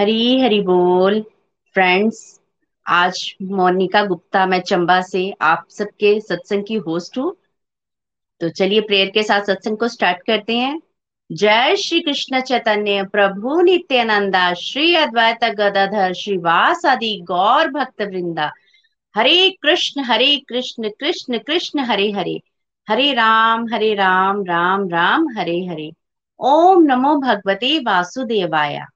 हरी हरी बोल। फ्रेंड्स आज मोनिका गुप्ता, मैं चंबा से आप सबके सत्संग की होस्ट हूँ। तो चलिए प्रेयर के साथ सत्संग को स्टार्ट करते हैं। जय श्री कृष्ण चैतन्य प्रभु नित्यानंदा, श्री अद्वैत गदाधर श्रीवास आदि गौर भक्त वृंदा। हरे कृष्ण हरे कृष्ण कृष्ण कृष्ण, हरे हरे। हरे राम हरे राम राम राम, हरे हरे। ओम नमो भगवते वासुदेवाया।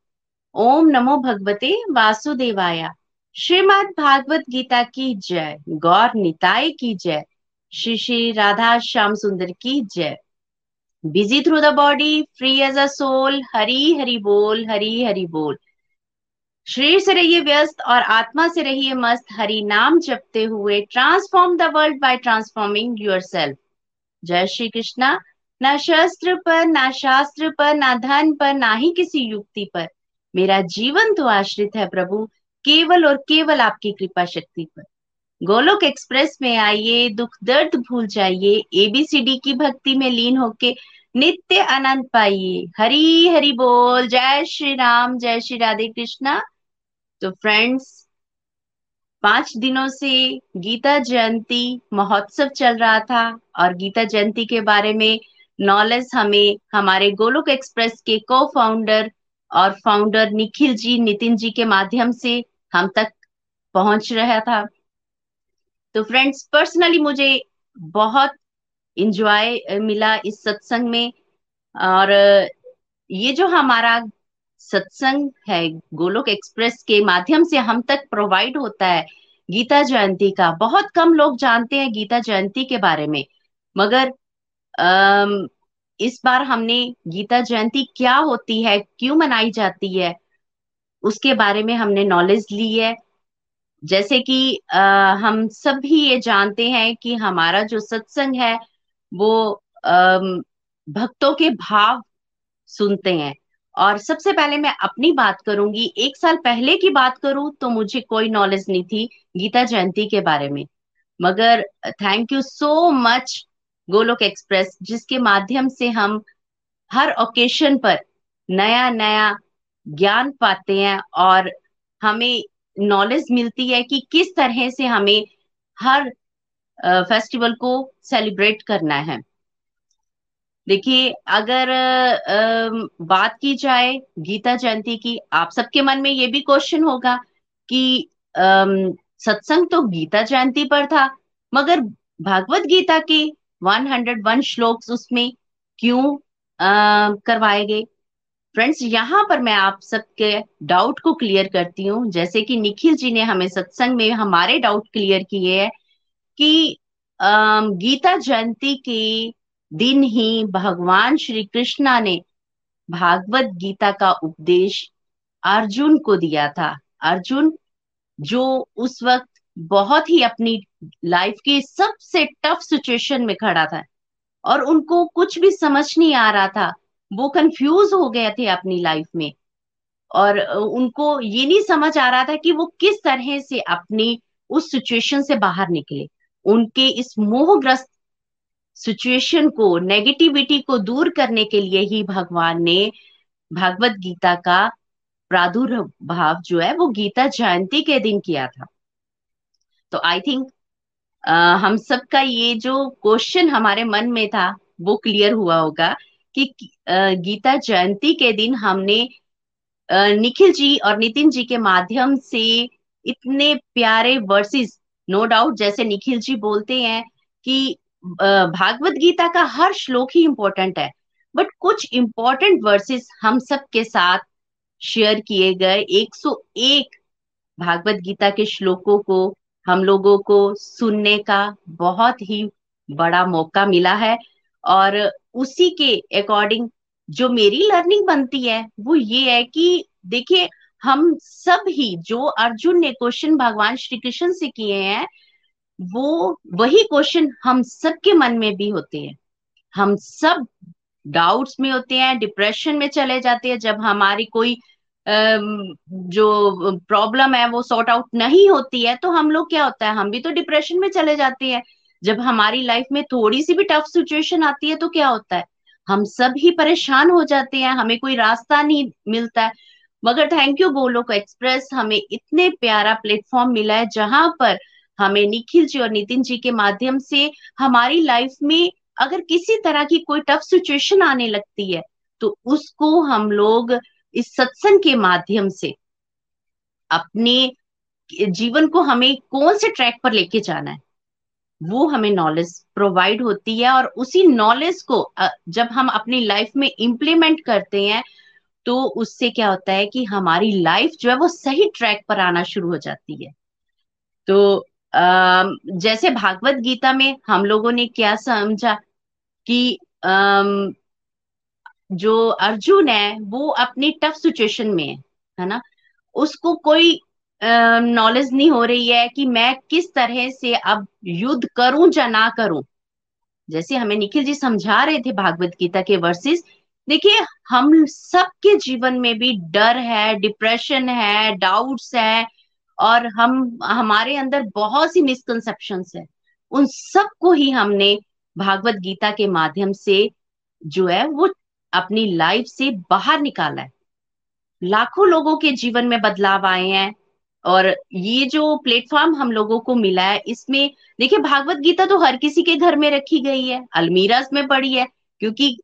ओम नमो भगवते वासुदेवाय। श्रीमद भागवत गीता की जय। गौर निताय की जय। श्री श्री राधा श्याम सुंदर की जय। Busy through the body free as a soul Hari Hari बोल, हरी हरि बोल। शरीर से रहिए व्यस्त और आत्मा से रहिए मस्त, हरि नाम जपते हुए transform the world by transforming yourself जय श्री कृष्णा। ना शस्त्र पर, ना शास्त्र पर, ना धन पर, ना ही किसी युक्ति पर। मेरा जीवन तो आश्रित है प्रभु, केवल और केवल आपकी कृपा शक्ति पर। गोलोक एक्सप्रेस में आइए, दुख दर्द भूल जाइए एबीसीडी की भक्ति में लीन होके नित्य आनंद पाइए। हरी हरि बोल, जय श्री राम, जय श्री राधे कृष्णा। तो फ्रेंड्स, पाँच दिनों से गीता जयंती महोत्सव चल रहा था और गीता जयंती के बारे में नॉलेज हमें हमारे गोलोक एक्सप्रेस के को फाउंडर और फाउंडर निखिल जी, नितिन जी के माध्यम से हम तक पहुँच रहा था। तो फ्रेंड्स पर्सनली मुझे बहुत इंजॉय मिला इस सत्संग में। और ये जो हमारा सत्संग है, गोलोक एक्सप्रेस के माध्यम से हम तक प्रोवाइड होता है गीता जयंती का। बहुत कम लोग जानते हैं गीता जयंती के बारे में, मगर इस बार हमने गीता जयंती क्या होती है क्यों मनाई जाती है उसके बारे में हमने नॉलेज ली है। जैसे कि आ, हम सब भी ये जानते हैं कि हमारा जो सत्संग है वो आ, भक्तों के भाव सुनते हैं। और सबसे पहले मैं अपनी बात करूँगी एक साल पहले की बात करूँ तो मुझे कोई नॉलेज नहीं थी गीता जयंती के बारे में। मगर thank you so much Golok Express, जिसके माध्यम से हम हर ओकेशन पर नया नया ज्ञान पाते हैं और हमें नॉलेज मिलती है कि किस तरह से हमें हर फेस्टिवल को सेलिब्रेट करना है। देखिए, अगर बात की जाए गीता जयंती की, आप सबके मन में ये भी क्वेश्चन होगा कि सत्संग तो गीता जयंती पर था, मगर भागवत गीता के 101 श्लोक उसमें क्यों करवाए गए? फ्रेंड्स यहाँ पर मैं आप सबके डाउट को क्लियर करती हूँ। जैसे कि निखिल जी ने हमें सत्संग में हमारे डाउट क्लियर किए हैं कि गीता जयंती के दिन ही भगवान श्री कृष्णा ने भागवत गीता का उपदेश अर्जुन को दिया था। अर्जुन, जो उस वक्त बहुत ही अपनी लाइफ की सबसे टफ सिचुएशन में खड़ा था और उनको कुछ भी समझ नहीं आ रहा था। वो कंफ्यूज हो गए थे अपनी लाइफ में और उनको ये नहीं समझ आ रहा था कि वो किस तरह से अपनी उस सिचुएशन से बाहर निकले। उनके इस मोहग्रस्त सिचुएशन को नेगेटिविटी को दूर करने के लिए ही भगवान ने भागवत गीता का प्रादुर्भाव जो है, वो गीता जयंती के दिन किया था। तो आई थिंक हम सबका ये जो क्वेश्चन हमारे मन में था वो क्लियर हुआ होगा कि uh, गीता जयंती के दिन हमने निखिल जी और नितिन जी के माध्यम से इतने प्यारे वर्सेस नो डाउट जैसे निखिल जी बोलते हैं कि भागवत गीता का हर श्लोक ही इंपॉर्टेंट है। बट कुछ इंपॉर्टेंट वर्सेस हम सब के साथ शेयर किए गए। 101 भागवत गीता के श्लोकों को हम लोगों को सुनने का बहुत ही बड़ा मौका मिला है और उसी के अकॉर्डिंग जो मेरी लर्निंग बनती है, वो ये है कि देखिए, हम सब ही जो अर्जुन ने क्वेश्चन भगवान श्री कृष्ण से किए हैं, वो वही क्वेश्चन हम सबके मन में भी होते हैं। हम सब डाउट्स में होते हैं डिप्रेशन में चले जाते हैं, जब हमारी कोई जो प्रॉब्लम है वो सॉर्ट आउट नहीं होती है तो हम लोग क्या होता है? हम भी तो डिप्रेशन में चले जाते हैं। जब हमारी लाइफ में थोड़ी सी भी टफ सिचुएशन आती है तो क्या होता है? हम सब ही परेशान हो जाते हैं, हमें कोई रास्ता नहीं मिलता है। मगर थैंक यू गोलोक एक्सप्रेस हमें इतने प्यारा प्लेटफॉर्म मिला है, जहाँ पर हमें निखिल जी और नितिन जी के माध्यम से हमारी लाइफ में अगर किसी तरह की कोई टफ सिचुएशन आने लगती है तो उसको हम लोग इस सत्संग के माध्यम से अपने जीवन को हमें कौन से ट्रैक पर लेके जाना है? वो हमें नॉलेज प्रोवाइड होती है और उसी नॉलेज को जब हम अपनी लाइफ में इम्प्लीमेंट करते हैं तो उससे क्या होता है कि हमारी लाइफ जो है वो सही ट्रैक पर आना शुरू हो जाती है। तो जैसे भागवत गीता में हम लोगों ने क्या समझा कि जो अर्जुन है, वो अपनी टफ सिचुएशन में है है ना? उसको कोई नॉलेज नहीं हो रही है कि मैं किस तरह से अब युद्ध करूँ या ना करूँ। जैसे हमें निखिल जी समझा रहे थे भागवत गीता के वर्सेस देखिए, हम सबके जीवन में भी डर है डिप्रेशन है डाउट्स है, और हम, हमारे अंदर बहुत सी मिसकंसेप्शन है। उन सबको ही हमने भागवत गीता के माध्यम से जो है, वो अपनी लाइफ से बाहर निकाला है। लाखों लोगों के जीवन में बदलाव आए हैं और ये जो प्लेटफॉर्म हम लोगों को मिला है, इसमें देखिए, भागवत गीता तो हर किसी के घर में रखी गई है अलमीराज में पड़ी है, क्योंकि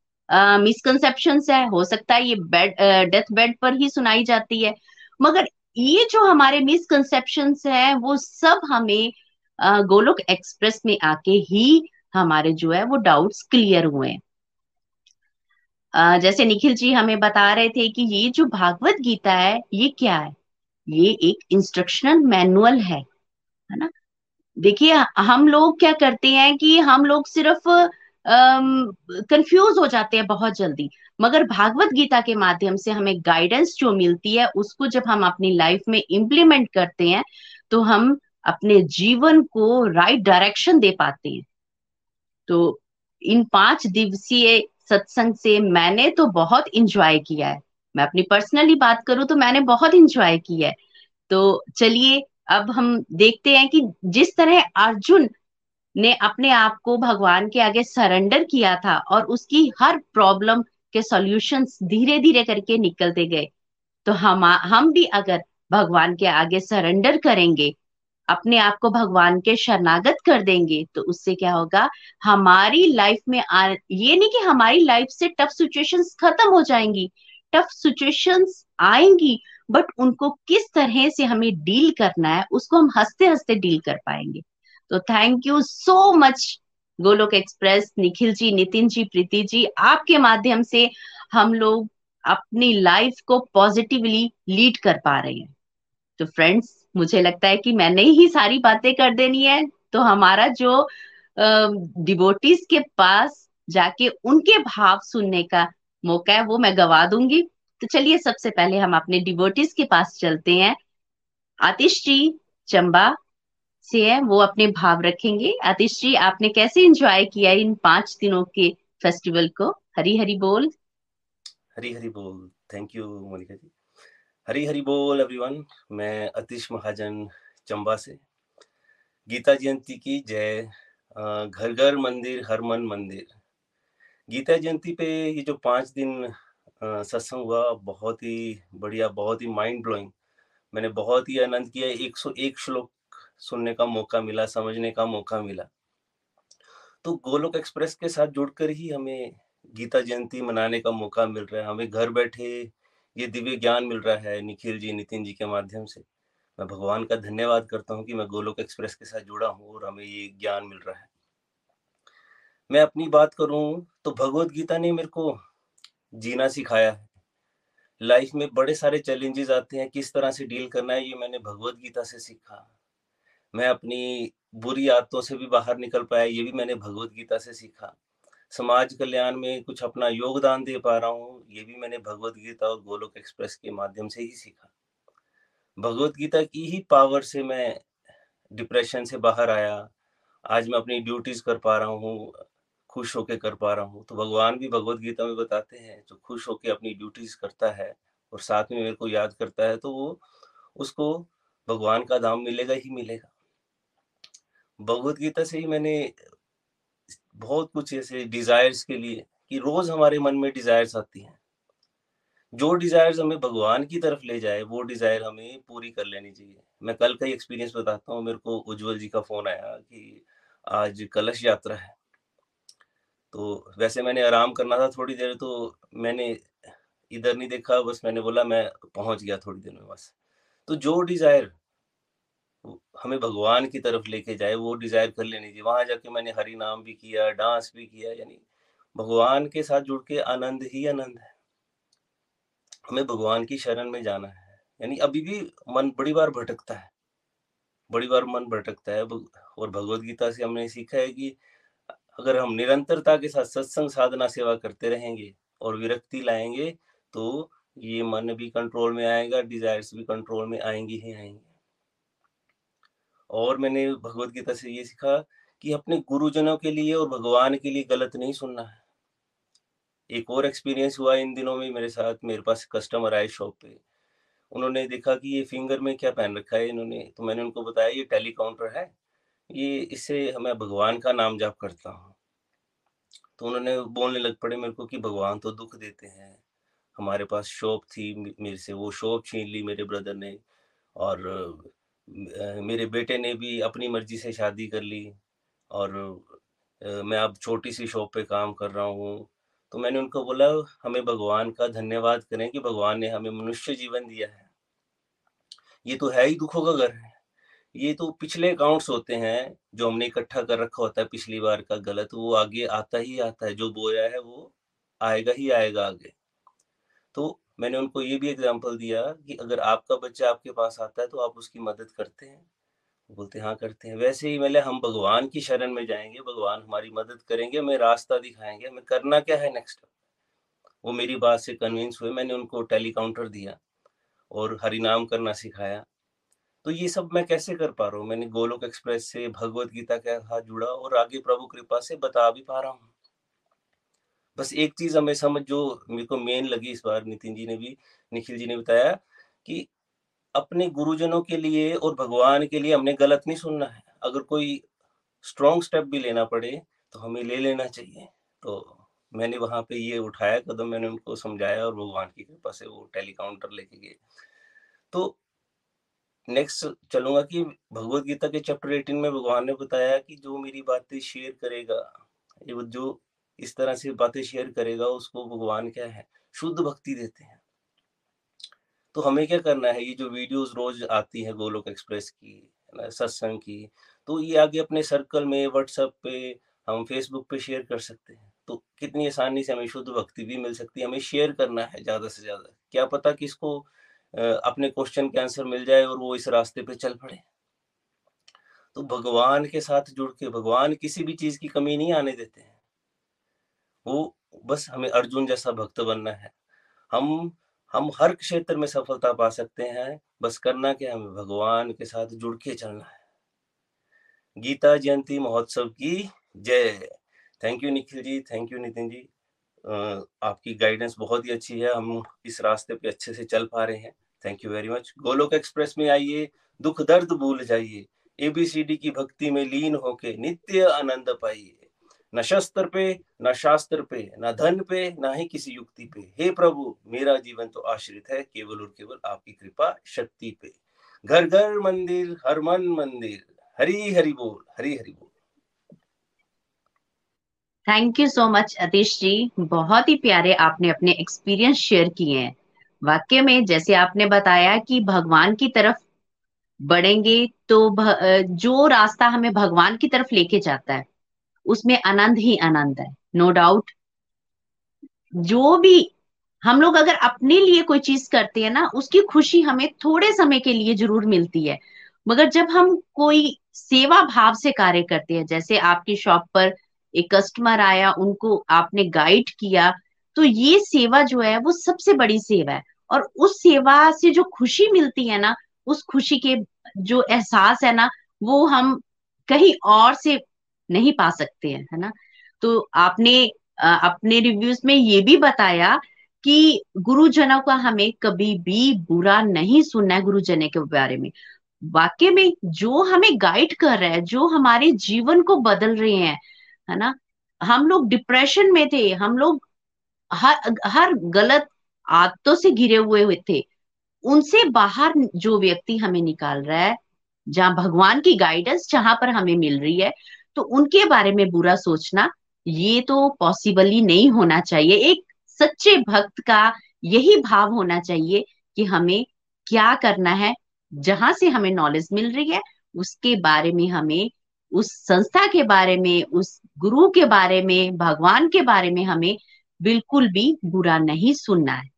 मिसकंसेप्शन है, हो सकता है ये बेड डेथ बेड पर ही सुनाई जाती है। मगर ये जो हमारे मिसकंसेप्शन है, वो सब हमें गोलोक एक्सप्रेस में आके ही हमारे जो है, वो डाउट्स क्लियर हुए हैं। जैसे निखिल जी हमें बता रहे थे कि ये जो भागवत गीता है, ये क्या है? ये एक इंस्ट्रक्शनल मैनुअल है है ना? देखिए, हम लोग क्या करते हैं कि हम लोग सिर्फ़ कंफ्यूज हो जाते हैं बहुत जल्दी। मगर भागवत गीता के माध्यम से हमें गाइडेंस जो मिलती है, उसको जब हम अपनी लाइफ में इम्प्लीमेंट करते हैं तो हम अपने जीवन को राइट डायरेक्शन दे पाते हैं। तो इन पाँच दिवसीय सत्संग से मैंने तो बहुत इंजॉय किया है। मैं अपनी पर्सनली बात करूँ तो मैंने बहुत इंजॉय किया है। तो चलिए, अब हम देखते हैं कि जिस तरह अर्जुन ने अपने आप को भगवान के आगे सरेंडर किया था और उसकी हर प्रॉब्लम के सॉल्यूशंस धीरे धीरे करके निकलते गए। तो हम हम भी अगर भगवान के आगे सरेंडर करेंगे अपने आप को भगवान के शरणागत कर देंगे तो उससे क्या होगा? हमारी लाइफ में आ, ये नहीं कि हमारी लाइफ से टफ सिचुएशंस खत्म हो जाएँगी टफ सिचुएशंस आएँगी बट उनको किस तरह से हमें डील करना है उसको हम हँसते हँसते डील कर पाएँगे। तो thank you so much Golok Express Nikhil ji Nitin ji Preeti ji आपके माध्यम से हम लोग अपनी लाइफ को पॉजिटिवली लीड कर पा रहे हैं। तो फ्रेंड्स मुझे लगता है कि मैंने ही सारी बातें कर देनी है। तो हमारा जो डिबोटीज के पास जाके उनके भाव सुनने का मौका है, वो मैं गवा दूँगी। तो चलिए सबसे पहले हम अपने डिबोटीज के पास चलते हैं। आतिश जी, चंबा से है, वो अपने भाव रखेंगे। आतिश जी, आपने कैसे एंजॉय किया इन पाँच दिनों के फेस्टिवल को? हरी हरी बोल। हरी हरी बोल। Thank you Monika ji. हरी हरी बोल एवरीवन मैं अतिश महाजन, चंबा से। गीता जयंती की जय। घर घर मंदिर, हर मन मंदिर। गीता जयंती पे ये जो पाँच दिन सत्संग हुआ, बहुत ही बढ़िया, बहुत ही माइंड ब्लोइंग मैंने बहुत ही आनंद किया 101 श्लोक सुनने का मौका मिला, समझने का मौका मिला। तो गोलोक एक्सप्रेस के साथ जुड़कर ही हमें गीता जयंती मनाने का मौका मिल रहा है। हमें घर बैठे ये दिव्य ज्ञान मिल रहा है निखिल जी, नितिन जी के माध्यम से। मैं भगवान का धन्यवाद करता हूँ कि मैं गोलोक एक्सप्रेस के साथ जुड़ा हूँ और हमें ये ज्ञान मिल रहा है। मैं अपनी बात करूँ तो भगवत गीता ने मेरे को जीना सिखाया है। लाइफ में बड़े सारे चैलेंजेस आते हैं, किस तरह से डील करना है, ये मैंने भगवत गीता से सीखा। मैं अपनी बुरी आदतों से भी बाहर निकल पाया, ये भी मैंने भगवत गीता से सीखा। समाज कल्याण में कुछ अपना योगदान दे पा रहा हूँ, ये भी मैंने भगवत गीता और गोलोक एक्सप्रेस के माध्यम से ही सीखा। भगवत गीता की ही पावर से मैं डिप्रेशन से बाहर आया, आज मैं अपनी ड्यूटीज़ कर पा रहा हूँ, खुश होके कर पा रहा हूँ। तो भगवान भी भगवत गीता में बताते हैं, जो खुश होके अपनी ड्यूटीज़ करता है और साथ में मेरे को याद करता है तो वो उसको भगवान का दाम मिलेगा ही मिलेगा। भगवत गीता से ही मैंने बहुत कुछ ऐसे डिजायर्स के लिए कि रोज हमारे मन में डिजायर्स आती हैं। जो डिजायर्स हमें भगवान की तरफ़ ले जाए, वो डिज़ायर हमें पूरी कर लेनी चाहिए। मैं कल का ही एक्सपीरियंस बताता हूँ, मेरे को उज्जवल जी का फ़ोन आया कि आज कलश यात्रा है। तो वैसे मैंने आराम करना था थोड़ी देर तो मैंने इधर नहीं देखा, बस मैंने बोला मैं पहुँच गया थोड़ी देर में बस। तो जो डिज़ायर हमें भगवान की तरफ़ लेके जाए, वो डिज़ायर कर लेनी चाहिए वहाँ जाके मैंने हरि नाम भी किया, डांस भी किया, यानी भगवान के साथ जुड़ के आनंद ही आनंद है। हमें भगवान की शरण में जाना है। यानी अभी भी मन बड़ी बार भटकता है। बड़ी बार मन भटकता है। और भगवत गीता से हमने सीखा है कि अगर हम निरंतरता के साथ सत्संग साधना सेवा करते रहेंगे और विरक्ति लाएँगे तो ये मन भी कंट्रोल में आएगा डिजायर्स भी कंट्रोल में आएँगी ही आएँगे। और मैंने भगवत गीता से ये सीखा कि अपने गुरुजनों के लिए और भगवान के लिए गलत नहीं सुनना है। एक और एक्सपीरियंस हुआ इन दिनों में मेरे साथ, मेरे पास कस्टमर आए शॉप पे। उन्होंने देखा कि ये फिंगर में क्या पहन रखा है इन्होंने तो मैंने उनको बताया, ये टेलीकाउंटर है, ये इससे मैं भगवान का नाम जाप करता हूँ। तो उन्होंने बोलने लग पड़े मेरे को कि भगवान तो दुख देते हैं। हमारे पास शॉप थी मेरे से वो शॉप छीन ली मेरे ब्रदर ने और मेरे बेटे ने भी अपनी मर्ज़ी से शादी कर ली और मैं अब छोटी सी शॉप पे काम कर रहा हूँ। तो मैंने उनको बोला, हमें भगवान का धन्यवाद करें कि भगवान ने हमें मनुष्य जीवन दिया है। ये तो है ही दुखों का घर है। ये तो पिछले अकाउंट्स होते हैं जो हमने इकट्ठा कर रखा होता है पिछली बार का गलत, वो आगे आता ही आता है। जो बोया है वो आएगा ही आएगा आगे। तो मैंने उनको ये भी एग्ज़ाम्पल दिया कि अगर आपका बच्चा आपके पास आता है तो आप उसकी मदद करते हैं। बोलते हाँ करते हैं। वैसे ही मैंने हम भगवान की शरण में जाएँगे, भगवान हमारी मदद करेंगे, हमें रास्ता दिखाएँगे, हमें करना क्या है नेक्स्ट वो मेरी बात से कन्विंस हुए, मैंने उनको टेलीकाउंटर दिया और हरिनाम करना सिखाया। तो ये सब मैं कैसे कर पा रहा हूँ? मैंने गोलोक एक्सप्रेस से, भगवत गीता के साथ जुड़ा और आगे प्रभु कृपा से बता भी पा रहा हूँ। बस एक चीज़ हमें समझ, जो मेरे को मेन लगी इस बार नितिन जी ने भी, निखिल जी ने बताया कि अपने गुरुजनों के लिए और भगवान के लिए हमने गलत नहीं सुनना है। अगर कोई स्ट्रॉन्ग स्टेप भी लेना पड़े तो हमें ले लेना चाहिए। तो मैंने वहाँ पे ये उठाया कदम, मैंने उनको समझाया और भगवान की कृपा से वो टेलीकाउंटर लेके गए। तो नेक्स्ट चलूँगा कि भगवत गीता के चैप्टर एटीन में भगवान ने बताया कि जो मेरी बातें शेयर करेगा जो इस तरह से बातें शेयर करेगा, उसको भगवान क्या है, शुद्ध भक्ति देते हैं। तो हमें क्या करना है, ये जो वीडियोस रोज आती है गोलोक एक्सप्रेस की सत्संग की तो ये आगे अपने सर्कल में, व्हाट्सएप पे, हम फेसबुक पे शेयर कर सकते हैं। तो कितनी आसानी से हमें शुद्ध भक्ति भी मिल सकती है, हमें शेयर करना है ज़्यादा से ज़्यादा। क्या पता किसको अपने क्वेश्चन के आंसर मिल जाए और वो इस रास्ते पे चल पड़े। तो भगवान के साथ जुड़ के, भगवान किसी भी चीज़ की कमी नहीं आने देते हैं। वो बस हमें अर्जुन जैसा भक्त बनना है। हम हम हर क्षेत्र में सफलता पा सकते हैं, बस करना क्या हमें भगवान के साथ जुड़ के चलना है। गीता जयंती महोत्सव की जय। Thank you Nikhil ji thank you Nitin ji. आपकी गाइडेंस बहुत ही अच्छी है, हम इस रास्ते पे अच्छे से चल पा रहे हैं। Thank you very much Golok Express में आइए, दुख दर्द भूल जाइए। एबीसीडी की भक्ति में लीन होके नित्य आनंद पाइए। न शस्त्र पे, न शास्त्र पे, न धन पे, न ही किसी युक्ति पे। हे प्रभु, मेरा जीवन तो आश्रित है, केवल और केवल आपकी कृपा शक्ति पे। घर घर मंदिर, हर मन मंदिर, हरी हरि बोल, हरी हरि बोल। Thank you so much Atish ji बहुत ही प्यारे आपने अपने एक्सपीरियंस शेयर किए हैं। वाक्य में जैसे आपने बताया कि भगवान की तरफ़ बढ़ेंगे तो जो रास्ता हमें भगवान की तरफ़ लेके जाता है उसमें आनंद ही आनंद है नो no डाउट जो भी हम लोग अगर अपने लिए कोई चीज़ करते हैं ना, उसकी खुशी हमें थोड़े समय के लिए ज़रूर मिलती है। मगर जब हम कोई सेवा भाव से कार्य करते हैं, जैसे आपकी शॉप पर एक कस्टमर आया, उनको आपने गाइड किया तो ये सेवा जो है, वो सबसे बड़ी सेवा है। और उस सेवा से जो खुशी मिलती है ना, उस खुशी के जो एहसास है ना, वो हम कहीं और से नहीं पा सकते हैं, है ना? तो आपने अपने रिव्यूज़ में ये भी बताया कि गुरुजनों का हमें कभी भी बुरा नहीं सुनना है गुरुजन के बारे में। वाक्य में जो हमें गाइड कर रहा है, जो हमारे जीवन को बदल रहे हैं, है ना? हम लोग डिप्रेशन में थे, हम लोग हर हर गलत आदतों से घिरे हुए हुए थे। उनसे बाहर जो व्यक्ति हमें निकाल रहा है, जहाँ भगवान की गाइडेंस जहाँ पर हमें मिल रही है तो उनके बारे में बुरा सोचना ये तो पॉसिबल ही नहीं होना चाहिए। एक सच्चे भक्त का यही भाव होना चाहिए कि हमें क्या करना है, जहाँ से हमें नॉलेज मिल रही है, उसके बारे में हमें, उस संस्था के बारे में, उस गुरु के बारे में, भगवान के बारे में हमें बिल्कुल भी बुरा नहीं सुनना है।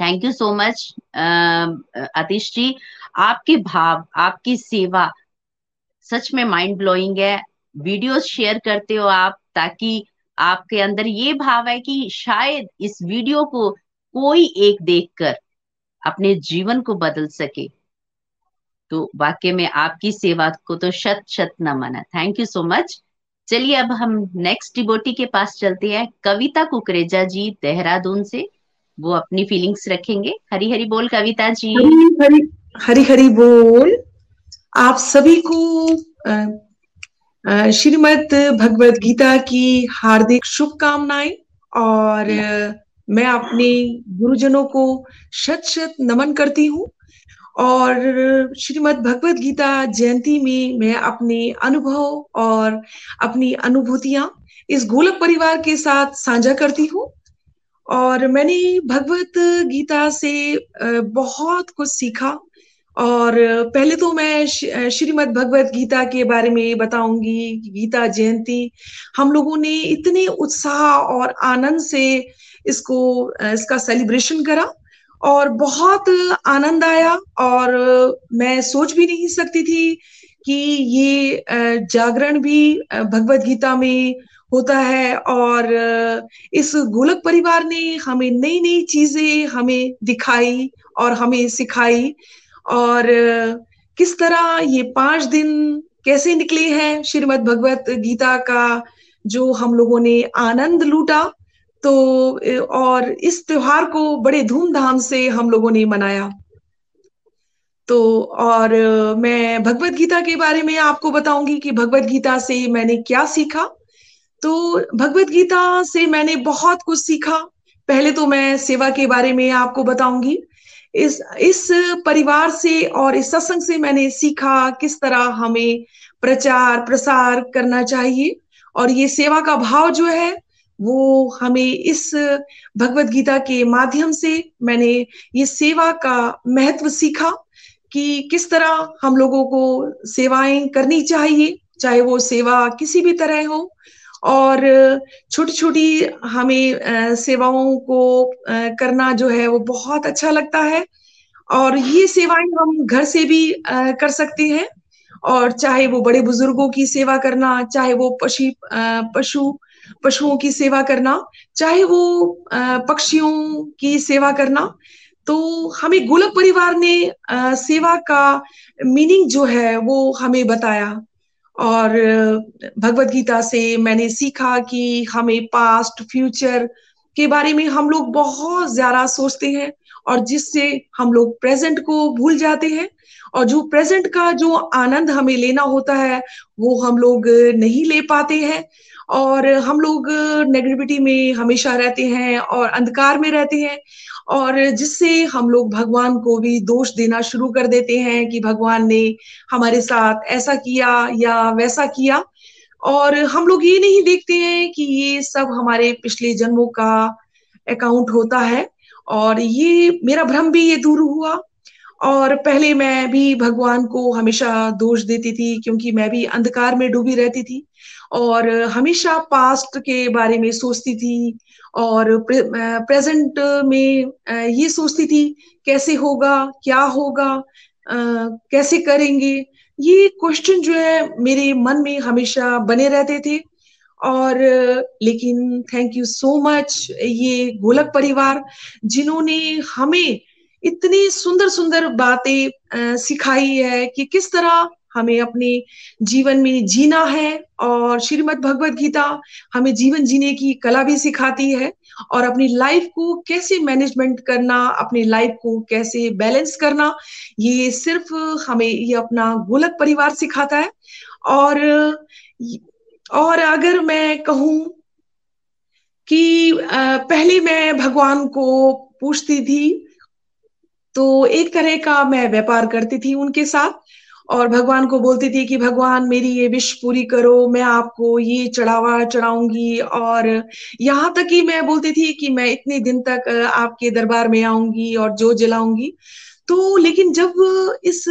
Thank you so much Atish ji. आपके भाव, आपकी सेवा सच में माइंड ब्लोइंग है। वीडियोस शेयर करते हो आप ताकि आपके अंदर ये भाव है कि शायद इस वीडियो को कोई एक देखकर अपने जीवन को बदल सके। तो वाक्य में आपकी सेवा को तो शत शत नमन है थैंक यू सो मच चलिए अब हम नेक्स्ट डिबोटी के पास चलते हैं। कविता कुकरेजा जी देहरादून से। वो अपनी फीलिंग्स रखेंगे। हरी हरी बोल कविता जी। हरी हरी हरी हरी बोल। आप सभी को श्रीमद भगवत गीता की हार्दिक शुभकामनाएँ और मैं अपने गुरुजनों को शत शत नमन करती हूँ। और श्रीमद भगवत गीता जयंती में मैं अपने अनुभव और अपनी अनुभूतियाँ इस गोलक परिवार के साथ साझा करती हूँ। और मैंने भगवत गीता से बहुत कुछ सीखा और पहले तो मैं श्रीमद भगवत गीता के बारे में बताऊँगी गीता जयंती, हम लोगों ने इतने उत्साह और आनंद से इसको इसका सेलिब्रेशन करा और बहुत आनंद आया और मैं सोच भी नहीं सकती थी कि ये जागरण भी भगवत गीता में होता है और इस गोलक परिवार ने हमें नई नई चीज़ें हमें दिखाई और हमें सिखाई। और, किस तरह ये पाँच दिन कैसे निकले हैं श्रीमद भगवत गीता का, जो हम लोगों ने आनंद लूटा? तो और इस त्योहार को बड़े धूमधाम से हम लोगों ने मनाया। तो और, मैं भगवत गीता के बारे में आपको बताऊँगी कि भगवत गीता से मैंने क्या सीखा। तो भगवत गीता से मैंने बहुत कुछ सीखा। पहले तो मैं सेवा के बारे में आपको बताऊँगी। इस इस परिवार से और इस सत्संग से मैंने सीखा किस तरह हमें प्रचार, प्रसार करना चाहिए। और ये सेवा का भाव जो है, वो हमें इस भगवत गीता के माध्यम से मैंने ये सेवा का महत्व सीखा कि किस तरह हम लोगों को सेवाएँ करनी चाहिए, चाहे वो सेवा किसी भी तरह हो और छोटी छोटी हमें सेवाओं को करना जो है वो बहुत अच्छा लगता है। और ये सेवाएँ हम घर से भी कर सकते हैं। और चाहे वो बड़े बुज़ुर्गों की सेवा करना, चाहे वो पशु पशु, पशुओं की सेवा करना, चाहे वो पक्षियों की सेवा करना तो हमें गोलक परिवार ने सेवा का मीनिंग जो है वो हमें बताया। और भगवत गीता से मैंने सीखा कि हमें पास्ट फ्यूचर के बारे में हम लोग बहुत ज़्यादा सोचते हैं और जिससे हम लोग प्रेजेंट को भूल जाते हैं और जो प्रेजेंट का जो आनंद हमें लेना होता है वो हम लोग नहीं ले पाते हैं। और हम लोग नेगेटिविटी में हमेशा रहते हैं और अंधकार में रहते हैं और जिससे हम लोग भगवान को भी दोष देना शुरू कर देते हैं कि भगवान ने हमारे साथ ऐसा किया या वैसा किया। और हम लोग ये नहीं देखते हैं कि ये सब हमारे पिछले जन्मों का अकाउंट होता है और ये मेरा भ्रम भी ये दूर हुआ। और पहले मैं भी भगवान को हमेशा दोष देती थी क्योंकि मैं भी अंधकार में डूबी रहती थी। और हमेशा पास्ट के बारे में सोचती थी और प्रे, प्रेजेंट में ये सोचती थी कैसे होगा क्या होगा कैसे करेंगे? ये क्वेश्चन जो है मेरे मन में हमेशा बने रहते थे और लेकिन थैंक यू सो मच ये गोलक परिवार जिन्होंने हमें इतनी सुंदर सुंदर बातें सिखाई है कि किस तरह हमें अपने जीवन में जीना है और श्रीमद भगवत गीता हमें जीवन जीने की कला भी सिखाती है और अपनी लाइफ को कैसे मैनेजमेंट करना, अपनी लाइफ को कैसे बैलेंस करना, ये सिर्फ़ हमें ये अपना गोलक परिवार सिखाता है। और और अगर मैं कहूँ कि पहले मैं भगवान को पूछती थी तो एक तरह का मैं व्यापार करती थी उनके साथ। और भगवान को बोलती थी कि, भगवान, मेरी ये विश पूरी करो, मैं आपको ये चढ़ावा चढ़ाऊँगी। और यहाँ तक कि मैं बोलती थी कि मैं इतने दिन तक आपके दरबार में आऊँगी और जो जलाऊँगी। तो लेकिन जब इस,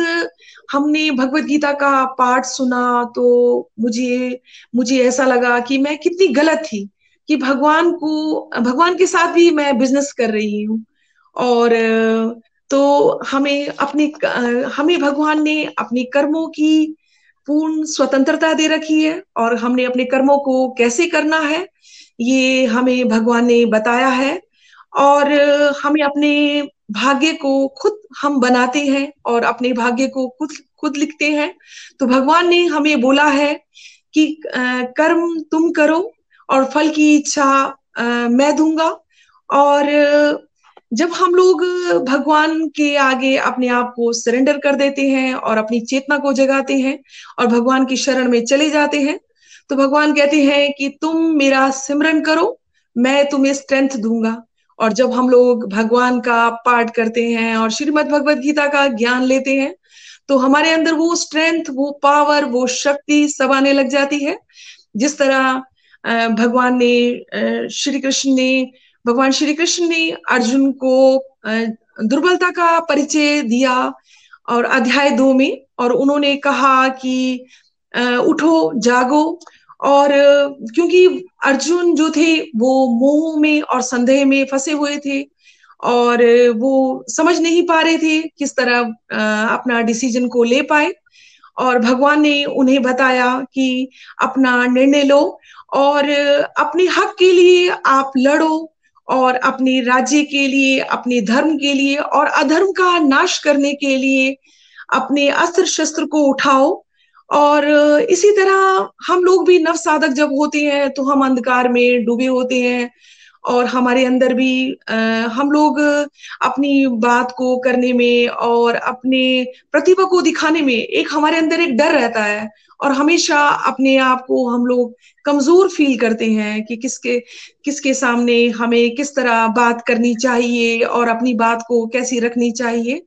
हमने भगवत गीता का पाठ सुना तो मुझे मुझे ऐसा लगा कि मैं कितनी गलत थी कि भगवान को, भगवान के साथ भी मैं बिज़नेस कर रही हूँ। और तो हमें अपने हमें भगवान ने अपने कर्मों की पूर्ण स्वतंत्रता दे रखी है और हमने अपने कर्मों को कैसे करना है, ये हमें भगवान ने बताया है और हमें अपने भाग्य को खुद हम बनाते हैं और अपने भाग्य को खुद खुद लिखते हैं। तो भगवान ने हमें बोला है कि कर्म तुम करो और फल की इच्छा मैं दूँगा और जब हम लोग भगवान के आगे अपने आप को सरेंडर कर देते हैं और अपनी चेतना को जगाते हैं और भगवान की शरण में चले जाते हैं तो भगवान कहते हैं कि तुम मेरा सिमरन करो, मैं तुम्हें स्ट्रेंथ दूँगा। और जब हम लोग भगवान का पाठ करते हैं और श्रीमद भगवत गीता का ज्ञान लेते हैं तो हमारे अंदर वो स्ट्रेंथ वो पावर वो शक्ति सब आने लग जाती है। जिस तरह भगवान ने श्री कृष्ण ने भगवान श्री कृष्ण ने अर्जुन को दुर्बलता का परिचय दिया और अध्याय दो में, और उन्होंने कहा कि उठो, जागो। और, क्योंकि अर्जुन जो थे, वो मोह में और संदेह में फंसे हुए थे और वो समझ नहीं पा रहे थे किस तरह अपना डिसीज़न को ले पाए। और भगवान ने उन्हें बताया कि अपना निर्णय लो और अपने हक के लिए आप लड़ो। और अपने राज्य के लिए अपने धर्म के लिए और अधर्म का नाश करने के लिए अपने अस्त्र शस्त्र को उठाओ। और इसी तरह हम लोग भी नव साधक जब होते हैं तो हम अंधकार में डूबे होते हैं और हमारे अंदर भी आ, हम लोग अपनी बात को करने में और अपने प्रतिभा को दिखाने में एक हमारे अंदर एक डर रहता है। और हमेशा अपने आप को हम लोग कमज़ोर फील करते हैं कि किसके किसके सामने हमें किस तरह बात करनी चाहिए और अपनी बात को कैसी रखनी चाहिए।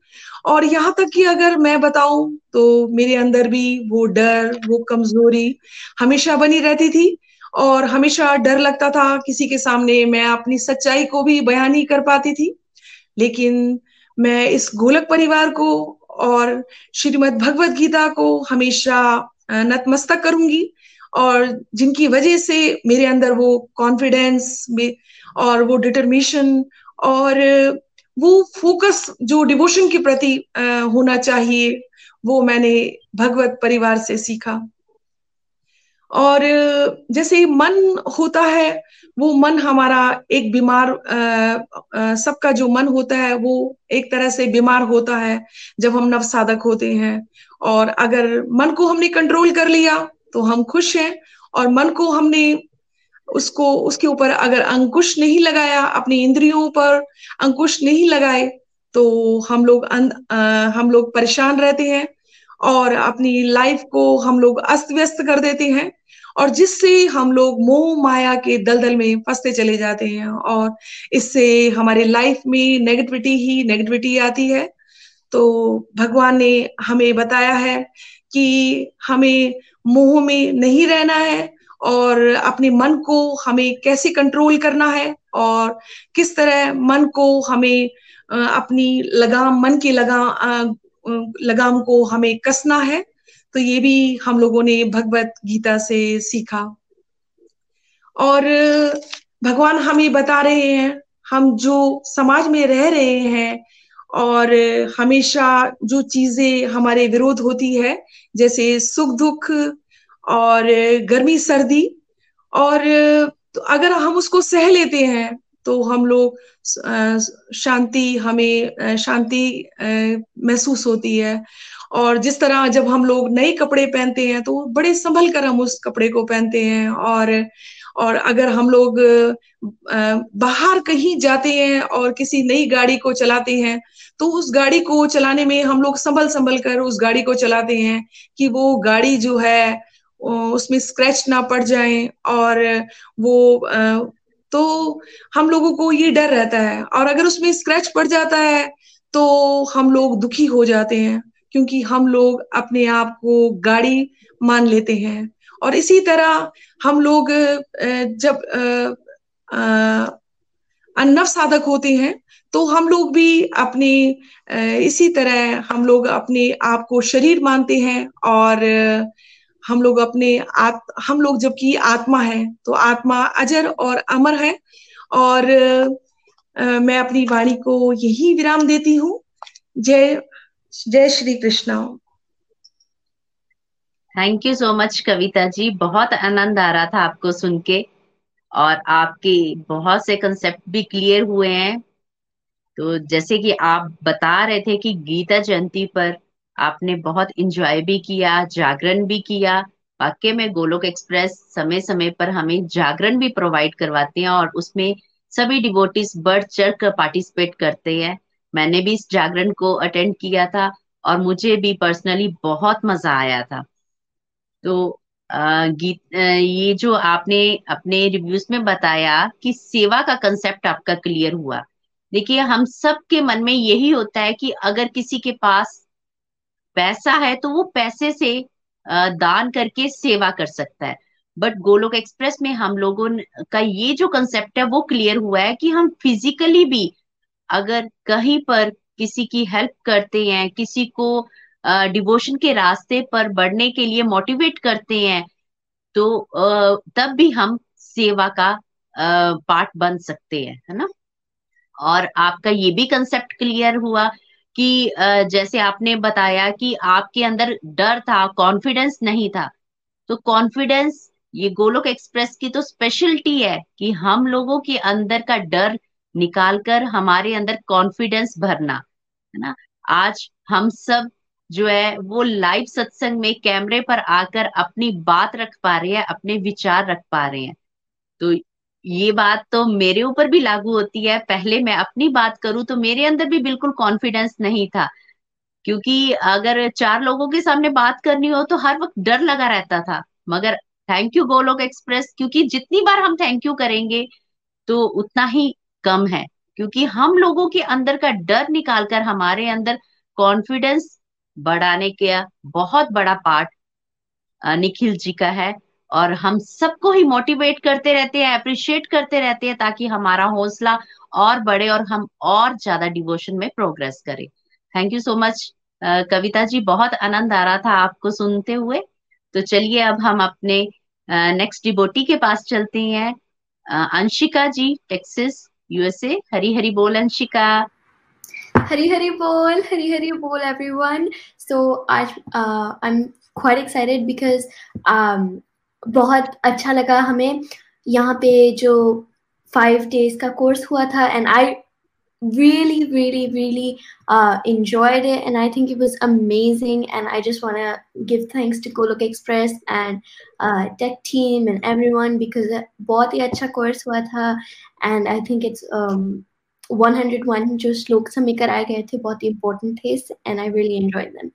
और यहाँ तक कि अगर मैं बताऊँ तो मेरे अंदर भी वो डर, वो कमज़ोरी हमेशा बनी रहती थी और हमेशा डर लगता था किसी के सामने मैं अपनी सच्चाई को भी बयान नहीं कर पाती थी। लेकिन मैं इस गोलक परिवार को और श्रीमद भगवत गीता को हमेशा नतमस्तक करूँगी और जिनकी वजह से मेरे अंदर वो कॉन्फिडेंस और वो डिटर्मिशन और वो फोकस जो डिवोशन के प्रति होना चाहिए, वो मैंने भगवत परिवार से सीखा। और जैसे मन होता है, वो मन हमारा एक बीमार सबका जो मन होता है, वो एक तरह से बीमार होता है जब हम नव साधक होते हैं। और अगर मन को हमने कंट्रोल कर लिया तो हम खुश हैं। और मन को हमने उसको, उसके ऊपर अगर अंकुश नहीं लगाया अपनी इंद्रियों पर, अंकुश नहीं लगाए तो हम लोग हम लोग परेशान रहते हैं और अपनी लाइफ को हम लोग अस्त व्यस्त कर देते हैं और जिससे हम लोग मोह माया के दलदल में फंसते चले जाते हैं। और इससे हमारे लाइफ में नेगेटिविटी ही नेगेटिविटी आती है। तो भगवान ने हमें बताया है कि हमें मोह में नहीं रहना है और अपने मन को हमें कैसे कंट्रोल करना है और किस तरह मन को हमें अपनी लगाम, मन की लगाम लगाम को हमें कसना है। तो ये भी हम लोगों ने भगवत गीता से सीखा। और भगवान हमें बता रहे हैं, हम जो समाज में रह रहे हैं और हमेशा जो चीज़ें हमारे विरोध होती है, जैसे सुख दुख और गर्मी, सर्दी, और तो अगर हम उसको सह लेते हैं तो हम लोग शांति हमें शांति महसूस होती है। और जिस तरह जब हम लोग नए कपड़े पहनते हैं तो बड़े संभल कर हम उस कपड़े को पहनते हैं। और और अगर हम लोग बाहर कहीं जाते हैं और किसी नई गाड़ी को चलाते हैं तो उस गाड़ी को चलाने में हम लोग संभल संभल कर उस गाड़ी को चलाते हैं कि वो गाड़ी जो है उसमें स्क्रैच ना पड़ जाए और वो तो हम लोगों को ये डर रहता है। और अगर उसमें स्क्रैच पड़ जाता है तो हम लोग दुखी हो जाते हैं क्योंकि हम लोग अपने आप को गाड़ी मान लेते हैं। और इसी तरह हम लोग जब अन्नव साधक होते हैं तो हम लोग भी अपने इसी तरह हम लोग अपने आप को शरीर मानते हैं और हम लोग अपने आत, हम लोग जबकि आत्मा है तो आत्मा अजर और अमर है। और मैं अपनी वाणी को यही विराम देती हूँ। जय जय Shri Krishna. Thank you so much Kavita ji. बहुत आनंद आ रहा था आपको सुन के। और आपके बहुत से कंसेप्ट भी क्लियर हुए हैं। तो जैसे कि आप बता रहे थे कि गीता जयंती पर आपने बहुत इंजॉय भी किया, जागरण भी किया। वाक्य में गोलोक एक्सप्रेस समय समय पर हमें जागरण भी प्रोवाइड करवाते हैं और उसमें सभी डिवोटिस बढ़ चढ़ कर पार्टिसिपेट करते हैं। मैंने भी इस जागरण को अटेंड किया था और मुझे भी पर्सनली बहुत मज़ा आया था। तो गीत ये जो आपने अपने रिव्यूज़ में बताया कि सेवा का कंसेप्ट आपका क्लियर हुआ। देखिए, हम सब के मन में यही होता है कि अगर किसी के पास पैसा है तो वो पैसे से दान करके सेवा कर सकता है। बट गोलोक एक्सप्रेस में हम लोगों का ये जो कंसेप्ट है, वो क्लियर हुआ है कि हम फिजिकली भी अगर कहीं पर किसी की हेल्प करते हैं, किसी को डिवोशन के रास्ते पर बढ़ने के लिए मोटिवेट करते हैं तो तब भी हम सेवा का पार्ट बन सकते हैं, है ना? और आपका ये भी कंसेप्ट क्लियर हुआ कि जैसे आपने बताया कि आपके अंदर डर था कॉन्फिडेंस नहीं था तो कॉन्फिडेंस ये गोलोक एक्सप्रेस की तो स्पेशलिटी है कि हम लोगों के अंदर का डर निकालकर हमारे अंदर कॉन्फिडेंस भरना, है ना? आज हम सब जो है, वो लाइव सत्संग में कैमरे पर आकर अपनी बात रख पा रहे हैं, अपने विचार रख पा रहे हैं। तो ये बात तो मेरे ऊपर भी लागू होती है। पहले मैं अपनी बात करूँ तो मेरे अंदर भी बिल्कुल कॉन्फिडेंस नहीं था। क्योंकि अगर चार लोगों के सामने बात करनी हो तो हर वक्त डर लगा रहता था। मगर थैंक यू गोलोक एक्सप्रेस क्योंकि जितनी बार हम थैंक यू करेंगे तो उतना ही कम है। क्योंकि हम लोगों के अंदर का डर निकालकर हमारे अंदर कॉन्फिडेंस बढ़ाने का बहुत बड़ा पार्ट निखिल जी का है। और हम सबको ही मोटिवेट करते रहते हैं अप्रिशिएट करते रहते हैं ताकि हमारा हौसला और बढ़े और हम और ज़्यादा डिवोशन में प्रोग्रेस करें। Thank you so much Kavita ji बहुत आनंद आ रहा था आपको सुनते हुए। तो चलिए अब हम अपने नेक्स्ट डिबोटी के पास चलते हैं। अंशिका जी टेक्सिस यूएसए हरी हरी बोल अंशिका। हरी Hari Bol, हरी Hari Bol, everyone. सो आज uh, I'm quite excited because um, बहुत अच्छा लगा हमें यहाँ पे जो five days का course हुआ था and I really really really uh, enjoyed it and i think it was amazing and i just want to give thanks to golok express and uh, tech team and everyone because बहुत ही अच्छा course हुआ था and i think it's um, 101 जो श्लोक समय कराए गए थे बहुत ही इंपॉर्टेंट थे and I really enjoy them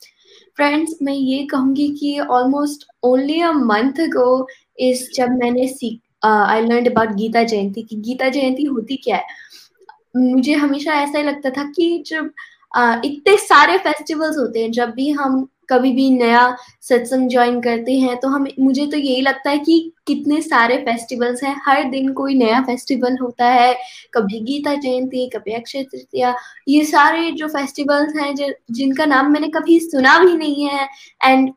friends मैं ये कहूँगी कि almost only a month go इस जब मैंने सीख I learn about Gita Jayanti कि गीता जयंती होती क्या है? मुझे हमेशा ऐसा ही लगता था कि जब uh, इतने सारे फेस्टिवल्स होते हैं जब भी हम कभी भी नया सत्संग ज्वाइन करते हैं तो हम मुझे तो यही लगता है कि कितने सारे फेस्टिवल्स हैं। हर दिन कोई नया फेस्टिवल होता है कभी गीता जयंती कभी अक्षय तृतीया। ये सारे जो फेस्टिवल्स हैं जिनका नाम मैंने कभी सुना भी नहीं है and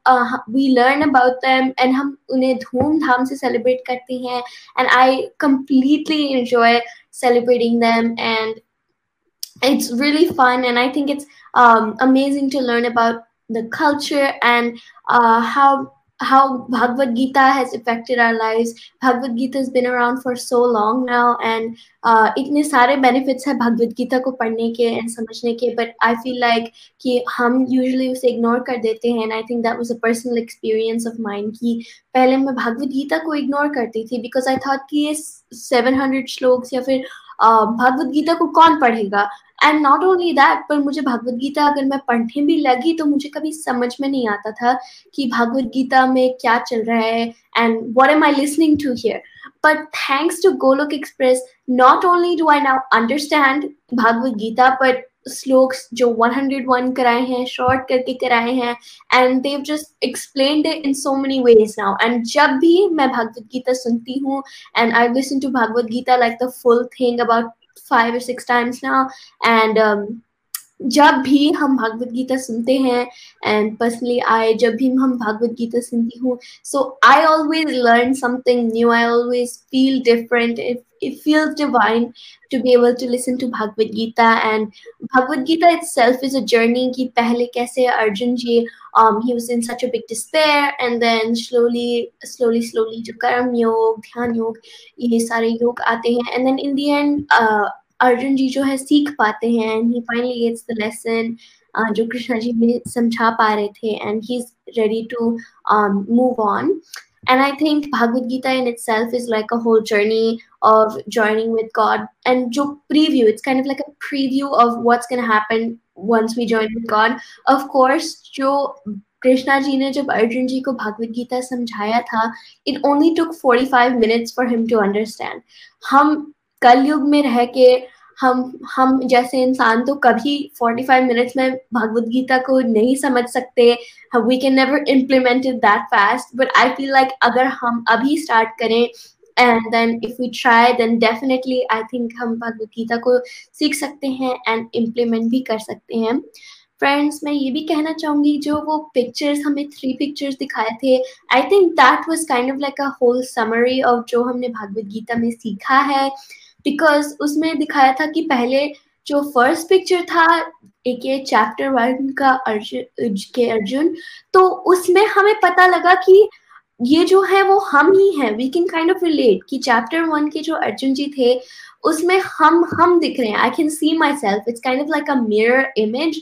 we learn about them and हम उन्हें धूमधाम से सेलिब्रेट करते हैं and I completely enjoy celebrating them and it's really fun and i think it's um, amazing to learn about the culture and uh, how how Bhagavad Gita has affected our lives. Bhagavad Gita has been around for so long now, and uh, इतने सारे benefits है Bhagavad Gita को पढ़ने के and समझने के. But I feel like कि हम usually उसे ignore कर देते हैं, and I think that was a personal experience of mine कि पहले मैं Bhagavad Gita को ignore करती थी because I thought कि ये 700 श्लोक्स या फिर भगवत गीता को कौन पढ़ेगा? एंड नॉट ओनली दैट पर मुझे भगवत गीता अगर मैं पढ़ने भी लगी तो मुझे कभी समझ में नहीं आता था कि भगवत गीता में क्या चल रहा है and what am I listening to here but thanks to Golok Express not only do I now understand Bhagavad Gita but shlokas जो 101 कराए हैं शॉर्ट करके कराए हैं and they just explained it in so many ways now and जब भी मैं भगवत गीता सुनती हूँ and I listen to Bhagavad Gita like the full thing about five six times times and जब भी हम भागवत गीता सुनते हैं एंड पर्सनली आई जब भी हम भागवत गीता सुनती हूँ so I always learn something new I always feel different if it feels divine to be able to listen to Bhagavad Gita and Bhagavad Gita itself is a journey कि पहले कैसे अर्जुन जी um, he was in such a big despair and then slowly slowly slowly जो कर्म योग ध्यान योग ये सारे योग आते हैं and then in the end uh, Arjun ji जो है सीख पाते हैं and he finally gets the lesson जो कृष्णा जी भी समझा पा रहे थे and he is ready to move on And I think Bhagavad Gita in itself is like a whole journey of joining with God. And jo preview, it's kind of like a preview of what's going to happen once we join with God. Of course, jo Krishna ji ने जब अर्जुन जी को भागवत गीता समझाया था it only took 45 minutes for him to understand हम कलयुग में रह के हम हम जैसे इंसान तो कभी 45 मिनट्स में भगवत गीता को नहीं समझ सकते। We can never implement it that fast but I feel like अगर हम अभी स्टार्ट करें and then if we try then definitely I think हम भगवत गीता को सीख सकते हैं एंड इम्प्लीमेंट भी कर सकते हैं। फ्रेंड्स मैं ये भी कहना चाहूँगी, जो वो पिक्चर्स हमें थ्री पिक्चर्स दिखाए थे I think that was kind of like a whole summary of जो हमने भगवत गीता में सीखा है। बिकॉज़ उसमें दिखाया था कि पहले जो फ़र्स्ट पिक्चर था, एक ये चैप्टर वन का अर्जुन, के अर्जुन तो उसमें हमें पता लगा कि ये जो है वो हम ही हैं। We can kind of relate कि चैप्टर वन के जो अर्जुन जी थे, उसमें हम हम दिख रहे हैं। I can see myself it's kind of like a mirror image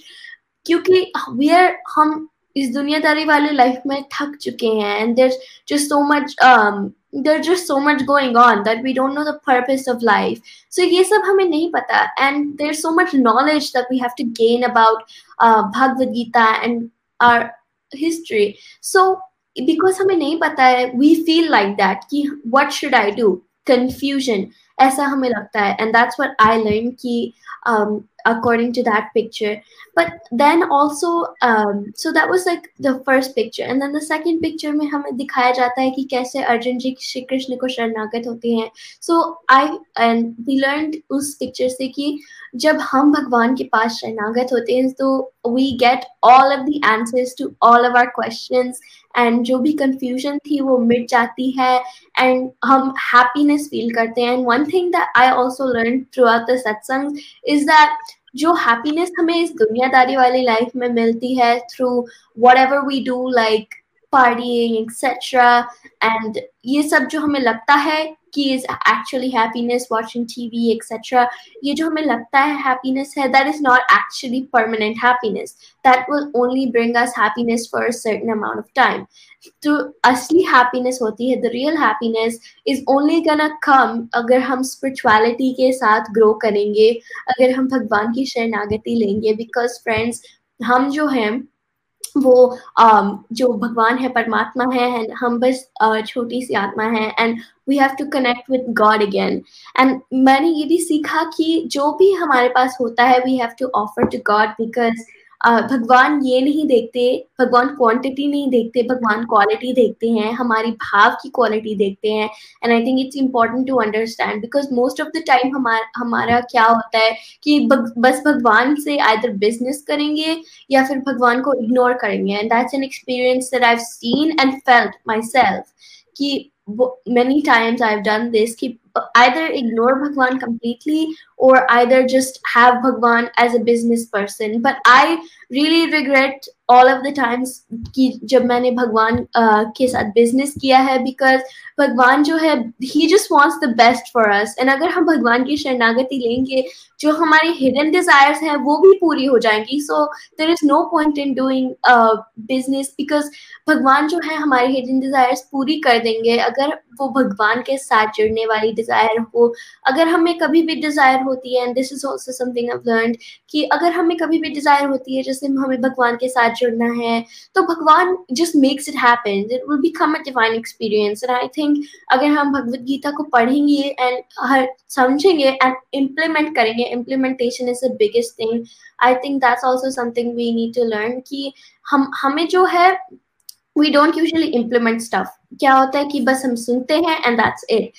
क्योंकि वी आर हम इस दुनियादारी वाले लाइफ में थक चुके हैं। And there just so much there's just so much going on that we don't know the purpose of life. So ye and there's so much knowledge that we have to gain about uh, bhagavad gita and our history. So because hame nahi pata hai we feel like that what should i do? Confusion ऐसा हमें लगता है and that's what I learn कि according to that picture but then also so that was like the first picture and the second picture में हमें दिखाया जाता है कि कैसे अर्जुन जी श्री कृष्ण को शरणागत होते हैं। So I and we learn उस पिक्चर से कि जब हम भगवान के पास शरणागत होते हैं तो we get all of the answers to all of our question and जो भी कंफ्यूजन थी वो मिट जाती है एंड हम हैप्पीनेस फील करते हैं thing that I also learn throughout the satsang is that जो हैप्पीनेस हमें इस दुनियादारी वाली लाइफ में मिलती है through whatever we do like partying etcetera and ये सब जो हमें लगता है कि is actually happiness watching TV etcetera ये जो हमें लगता है हैप्पीनेस है that is not actually permanent happiness that will only bring us happiness for a certain amount of time तो असली हैप्पीनेस होती है the real happiness is only gonna come अगर हम स्पिरिचुअलिटी के साथ ग्रो करेंगे, अगर हम भगवान की शरणागति लेंगे बिकॉज़ फ्रेंड्स हम जो हैं वो um, जो भगवान है परमात्मा है एंड हम बस uh, छोटी सी आत्मा है and we have to connect with God again and मैंने ये भी सीखा कि जो भी हमारे पास होता है we have to offer to God because भगवान ये नहीं देखते, भगवान क्वांटिटी नहीं देखते, भगवान क्वालिटी देखते हैं, हमारी भाव की क्वालिटी देखते हैं। And I think it's important to understand because most of the time हमारा हमारा क्या होता है कि बस भगवान से आइदर बिज़नेस करेंगे या फिर भगवान को इग्नोर करेंगे। And that's an experience that I seen and felt myself कि many times I I've done this Keep either ignore Bhagwan completely or either just have Bhagwan as a business person. But I really regret all of the times कि जब मैंने भगवान uh, के साथ business किया है because भगवान जो है ही just wants the best for us and अगर हम भगवान की शरणागति लेंगे जो हमारी हिडन डिजायर्स हैं वो भी पूरी हो जाएँगी. So there is no point in doing business because भगवान जो है हमारी हिडन डिजायर्स पूरी कर देंगे. अगर वो भगवान के साथ जुड़ने वाली डिज़ायर हो। अगर हमें कभी भी डिज़ायर होती है and this is also something I learn कि अगर हमें कभी भी डिज़ायर होती है, जैसे हमें भगवान के साथ जुड़ना है तो भगवान just makes it happen it will become a divine experience and I think अगर हम भगवत गीता को पढ़ेंगे एंड हर, समझेंगे एंड इम्प्लीमेंट करेंगे implementation is the biggest thing I think that's also something we need to learn कि हम, हमें जो है we don't usually implement stuff क्या होता है कि बस हम सुनते हैं एंड दैट्स इट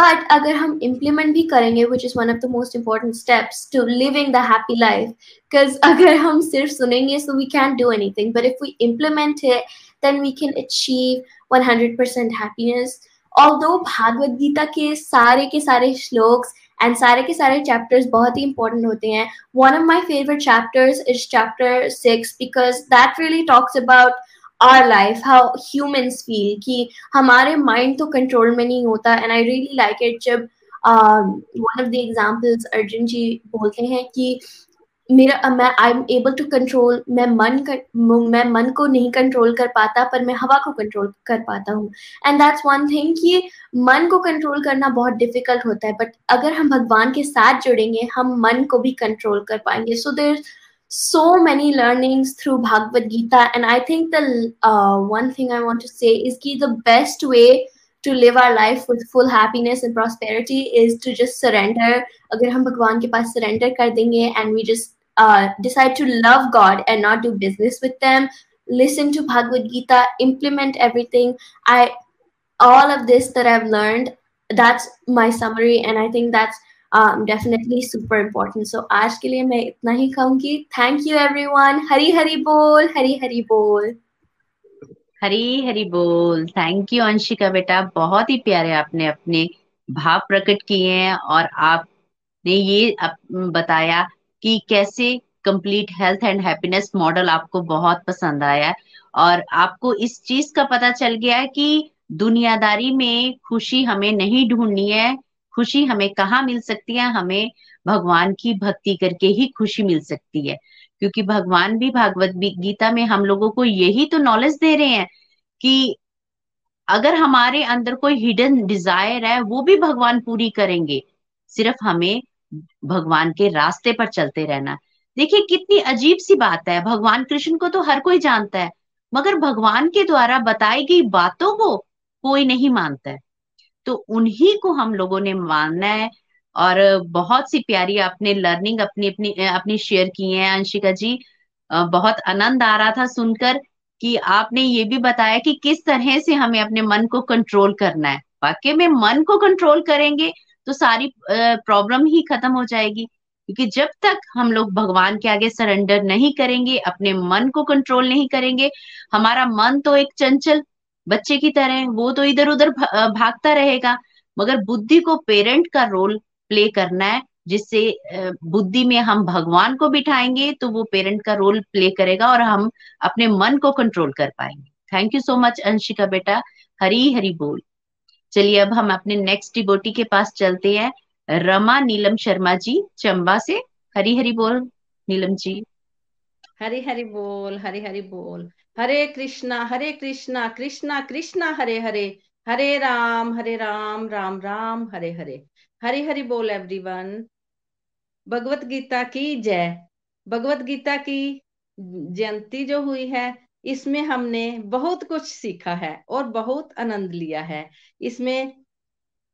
बट अगर हम इम्प्लीमेंट भी करेंगे which is one of the most important steps to living the happy life because अगर हम सिर्फ़ सुनेंगे so we can do anything but if we implement it then we can achieve 100% happiness although Bhagavad Gita के सारे के सारे shlokas and सारे के सारे चैप्टर्स बहुत ही इंपॉर्टेंट होते हैं one of my favourite chapters is chapter six because that really talks about our life, how humans feel, कि हमारे mind तो control में नहीं होता, and I really like it जब one of the examples Arjun ji बोलते हैं कि मेरा, मैं I am able to control मैं मन कर, मैं मन को नहीं कंट्रोल कर पाता, पर मैं हवा को कंट्रोल कर पाता हूँ। एंड दैट्स वन थिंग कि मन को कंट्रोल करना बहुत डिफ़िकल्ट होता है बट अगर हम भगवान के साथ जुड़ेंगे, हम मन को भी कंट्रोल कर पाएँगे। So there so many learnings through Bhagavad Gita. And I think the uh, one thing I want to say is that the best way to live our life with full happiness and prosperity is to just surrender. अगर हम भगवान के पास surrender कर देंगे and we just uh, decide to love God and not do business with them, listen to Bhagavad Gita, implement everything. I all of this that I've learned, that's my summary, and I think that's definitely super important so आज के लिए मैं इतना ही कहूँगी thank you everyone Hari Hari बोल, हरी हरी बोल. हरी हरी बोल. थैंक यू अंशिका बेटा. बहुत ही प्यारे आपने अपने भाव प्रकट किए हैं और आपने ये बताया कि कैसे complete health and happiness model आपको बहुत पसंद आया और आपको इस चीज़ का पता चल गया कि दुनियादारी में खुशी हमें नहीं ढूंढनी है खुशी हमें कहाँ मिल सकती है? हमें भगवान की भक्ति करके ही खुशी मिल सकती है। क्योंकि भगवान भी भागवत गीता में हम लोगों को यही तो नॉलेज दे रहे हैं कि अगर हमारे अंदर कोई हिडन डिज़ायर है, वो भी भगवान पूरी करेंगे। सिर्फ़ हमें भगवान के रास्ते पर चलते रहना। देखिए, कितनी अजीब सी बात है। भगवान कृष्ण को तो हर कोई जानता है, मगर भगवान के द्वारा बताई गई बातों को कोई नहीं मानता है। तो उन्हीं को हम लोगों ने मानना है और बहुत सी प्यारी आपने लर्निंग अपनी अपनी अपनी शेयर की है, अंशिका जी। बहुत आनंद आ रहा था सुनकर कि आपने ये भी बताया कि किस तरह से हमें अपने मन को कंट्रोल करना है। वाकई में मन को कंट्रोल करेंगे तो सारी प्रॉब्लम ही खत्म हो जाएगी। क्योंकि जब तक हम लोग भगवान के आगे सरेंडर नहीं करेंगे, अपने मन को कंट्रोल नहीं करेंगे, हमारा मन तो एक चंचल बच्चे की तरह, वो तो इधर उधर भागता रहेगा, मगर बुद्धि को पेरेंट का रोल प्ले करना है, जिससे बुद्धि में हम भगवान को बिठाएँगे तो वो पेरेंट का रोल प्ले करेगा और हम अपने मन को कंट्रोल कर पाएँगे। Thank you so much Anshika बेटा। हरी हरी बोल। चलिए, अब हम अपने नेक्स्ट डिबोटी के पास चलते हैं। रमा नीलम शर्मा जी, चंबा से। हरी हरी बोल, नीलम जी। हरी हरी बोल, हरी हरी बोल। हरे कृष्णा हरे कृष्णा कृष्णा कृष्णा, हरे हरे। हरे राम हरे राम राम राम, हरे हरे। हरे हरि बोल एवरीवन भगवत गीता की जय। भगवत गीता की जयंती जो हुई है, इसमें हमने बहुत कुछ सीखा है और बहुत आनंद लिया है। इसमें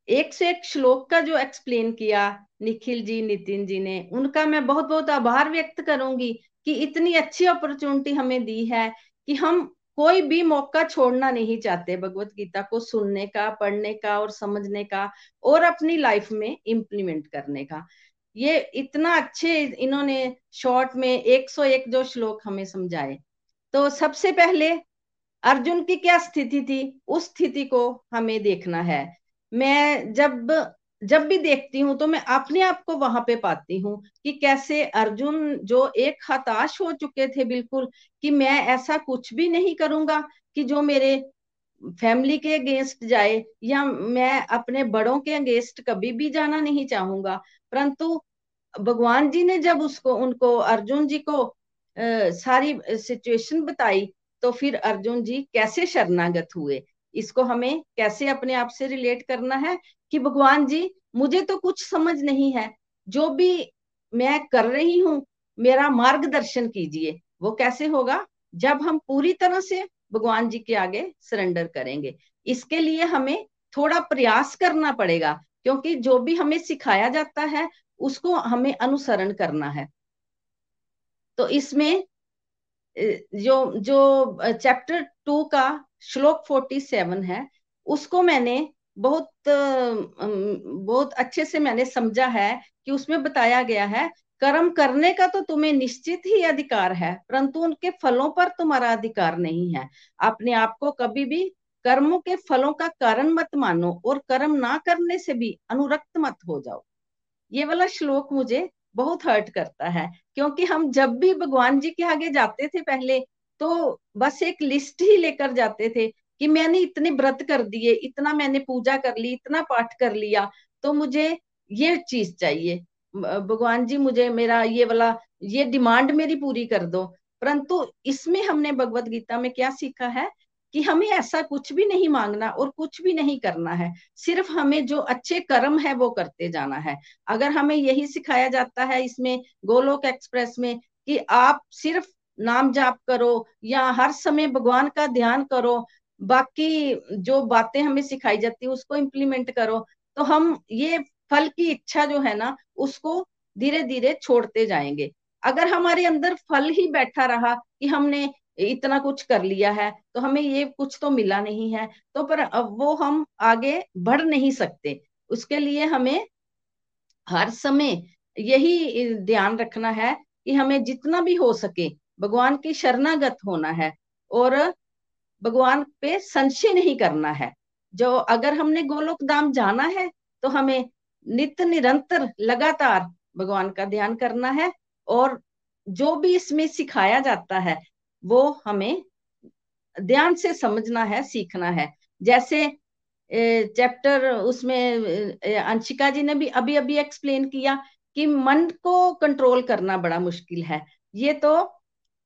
एक से एक श्लोक का जो एक्सप्लेन किया, निखिल जी, नितिन जी ने, उनका मैं बहुत बहुत आभार व्यक्त करूँगी कि इतनी अच्छी अपॉर्चुनिटी हमें दी है। कि हम कोई भी मौका छोड़ना नहीं चाहते भगवत गीता को सुनने का, पढ़ने का और समझने का और अपनी लाइफ में इम्प्लीमेंट करने का। ये इतना अच्छे इन्होंने शॉर्ट में 101 जो श्लोक हमें समझाए। तो सबसे पहले अर्जुन की क्या स्थिति थी? उस स्थिति को हमें देखना है। मैं जब जब भी देखती हूँ तो मैं अपने आप को वहाँ पे पाती हूँ कि कैसे अर्जुन जो एक हताश हो चुके थे बिल्कुल कि मैं ऐसा कुछ भी नहीं करूँगा कि जो मेरे फैमिली के अगेंस्ट जाए या मैं अपने बड़ों के अगेंस्ट कभी भी जाना नहीं चाहूँगा। परंतु भगवान जी ने जब उसको उनको अर्जुन जी को आ, सारी सिचुएशन बताई तो फिर अर्जुन जी कैसे शरणागत हुए? इसको हमें कैसे अपने आप से रिलेट करना है? कि भगवान जी, मुझे तो कुछ समझ नहीं है। जो भी मैं कर रही हूँ, मेरा मार्गदर्शन कीजिए। वो कैसे होगा? जब हम पूरी तरह से भगवान जी के आगे सरेंडर करेंगे। इसके लिए हमें थोड़ा प्रयास करना पड़ेगा, क्योंकि जो भी हमें सिखाया जाता है, उसको हमें अनुसरण करना है। तो इसमें जो जो चैप्टर टू का श्लोक फोर्टी सेवन है, उसको मैंने बहुत बहुत अच्छे से मैंने समझा है कि उसमें बताया गया है, कर्म करने का तो तुम्हें निश्चित ही अधिकार है, परंतु उनके फलों पर तुम्हारा अधिकार नहीं है। अपने आप को कभी भी कर्मों के फलों का कारण मत मानो और कर्म ना करने से भी अनुरक्त मत हो जाओ। ये वाला श्लोक मुझे बहुत हर्ट करता है, क्योंकि हम जब भी भगवान जी के आगे जाते थे पहले तो बस एक लिस्ट ही लेकर जाते थे कि मैंने इतने व्रत कर दिए, इतना मैंने पूजा कर ली, इतना पाठ कर लिया तो मुझे ये चीज़ चाहिए। भगवान जी मुझे मेरा ये वाला, ये डिमांड मेरी पूरी कर दो। परंतु इसमें हमने भगवत गीता में क्या सीखा है कि हमें ऐसा कुछ भी नहीं मांगना और कुछ भी नहीं करना है। सिर्फ़ हमें जो अच्छे कर्म है वो करते जाना है। अगर हमें यही सिखाया जाता है इसमें, गोलोक एक्सप्रेस में, कि आप सिर्फ़ नाम जाप करो या हर समय भगवान का ध्यान करो बाकी जो बातें हमें सिखाई जाती है, उसको इम्प्लीमेंट करो। तो हम ये फल की इच्छा जो है ना, उसको धीरे धीरे छोड़ते जाएँगे। अगर हमारे अंदर फल ही बैठा रहा कि हमने इतना कुछ कर लिया है तो हमें ये कुछ तो मिला नहीं है तो पर अब वो हम आगे बढ़ नहीं सकते। उसके लिए हमें हर समय यही ध्यान रखना है कि हमें जितना भी हो सके, भगवान की शरणागत होना है। और भगवान पे संशय नहीं करना है। जो अगर हमने गोलोक धाम जाना है तो हमें नित्य निरंतर लगातार भगवान का ध्यान करना है और जो भी इसमें सिखाया जाता है, वो हमें ध्यान से समझना है, सीखना है। जैसे चैप्टर उसमें अंशिका जी ने भी अभी अभी एक्सप्लेन किया कि मन को कंट्रोल करना बड़ा मुश्किल है। ये तो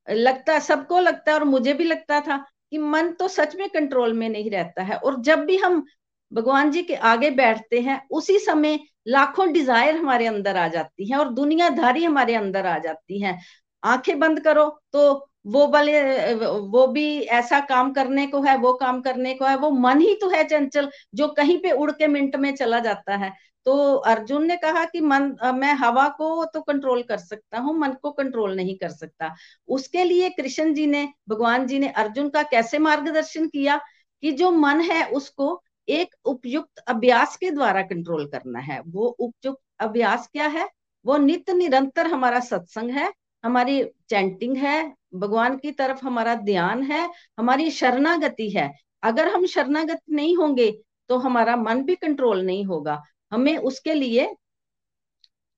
लगता, सबको लगता है और मुझे भी लगता था कि मन तो सच में कंट्रोल में नहीं रहता है। और जब भी हम भगवान जी के आगे बैठते हैं, उसी समय लाखों डिज़ायर हमारे अंदर आ जाती हैं और दुनियादारी हमारे अंदर आ जाती हैं। आँखें बंद करो तो वो वाले, वो भी ऐसा काम करने को है, वो काम करने को है, वो मन ही तो है चंचल, जो कहीं पे उड़ के मिनट में चला जाता है। तो अर्जुन ने कहा कि मन मैं हवा को तो कंट्रोल कर सकता हूँ, मन को कंट्रोल नहीं कर सकता। उसके लिए कृष्ण जी ने, भगवान जी ने अर्जुन का कैसे मार्गदर्शन किया कि जो मन है उसको एक उपयुक्त अभ्यास के द्वारा कंट्रोल करना है। वो उपयुक्त अभ्यास क्या है? वो नित्य निरंतर हमारा सत्संग है, हमारी चैंटिंग है, भगवान की तरफ़ हमारा ध्यान है, हमारी शरणागति है। अगर हम शरणागत नहीं होंगे तो हमारा मन भी कंट्रोल नहीं होगा। हमें उसके लिए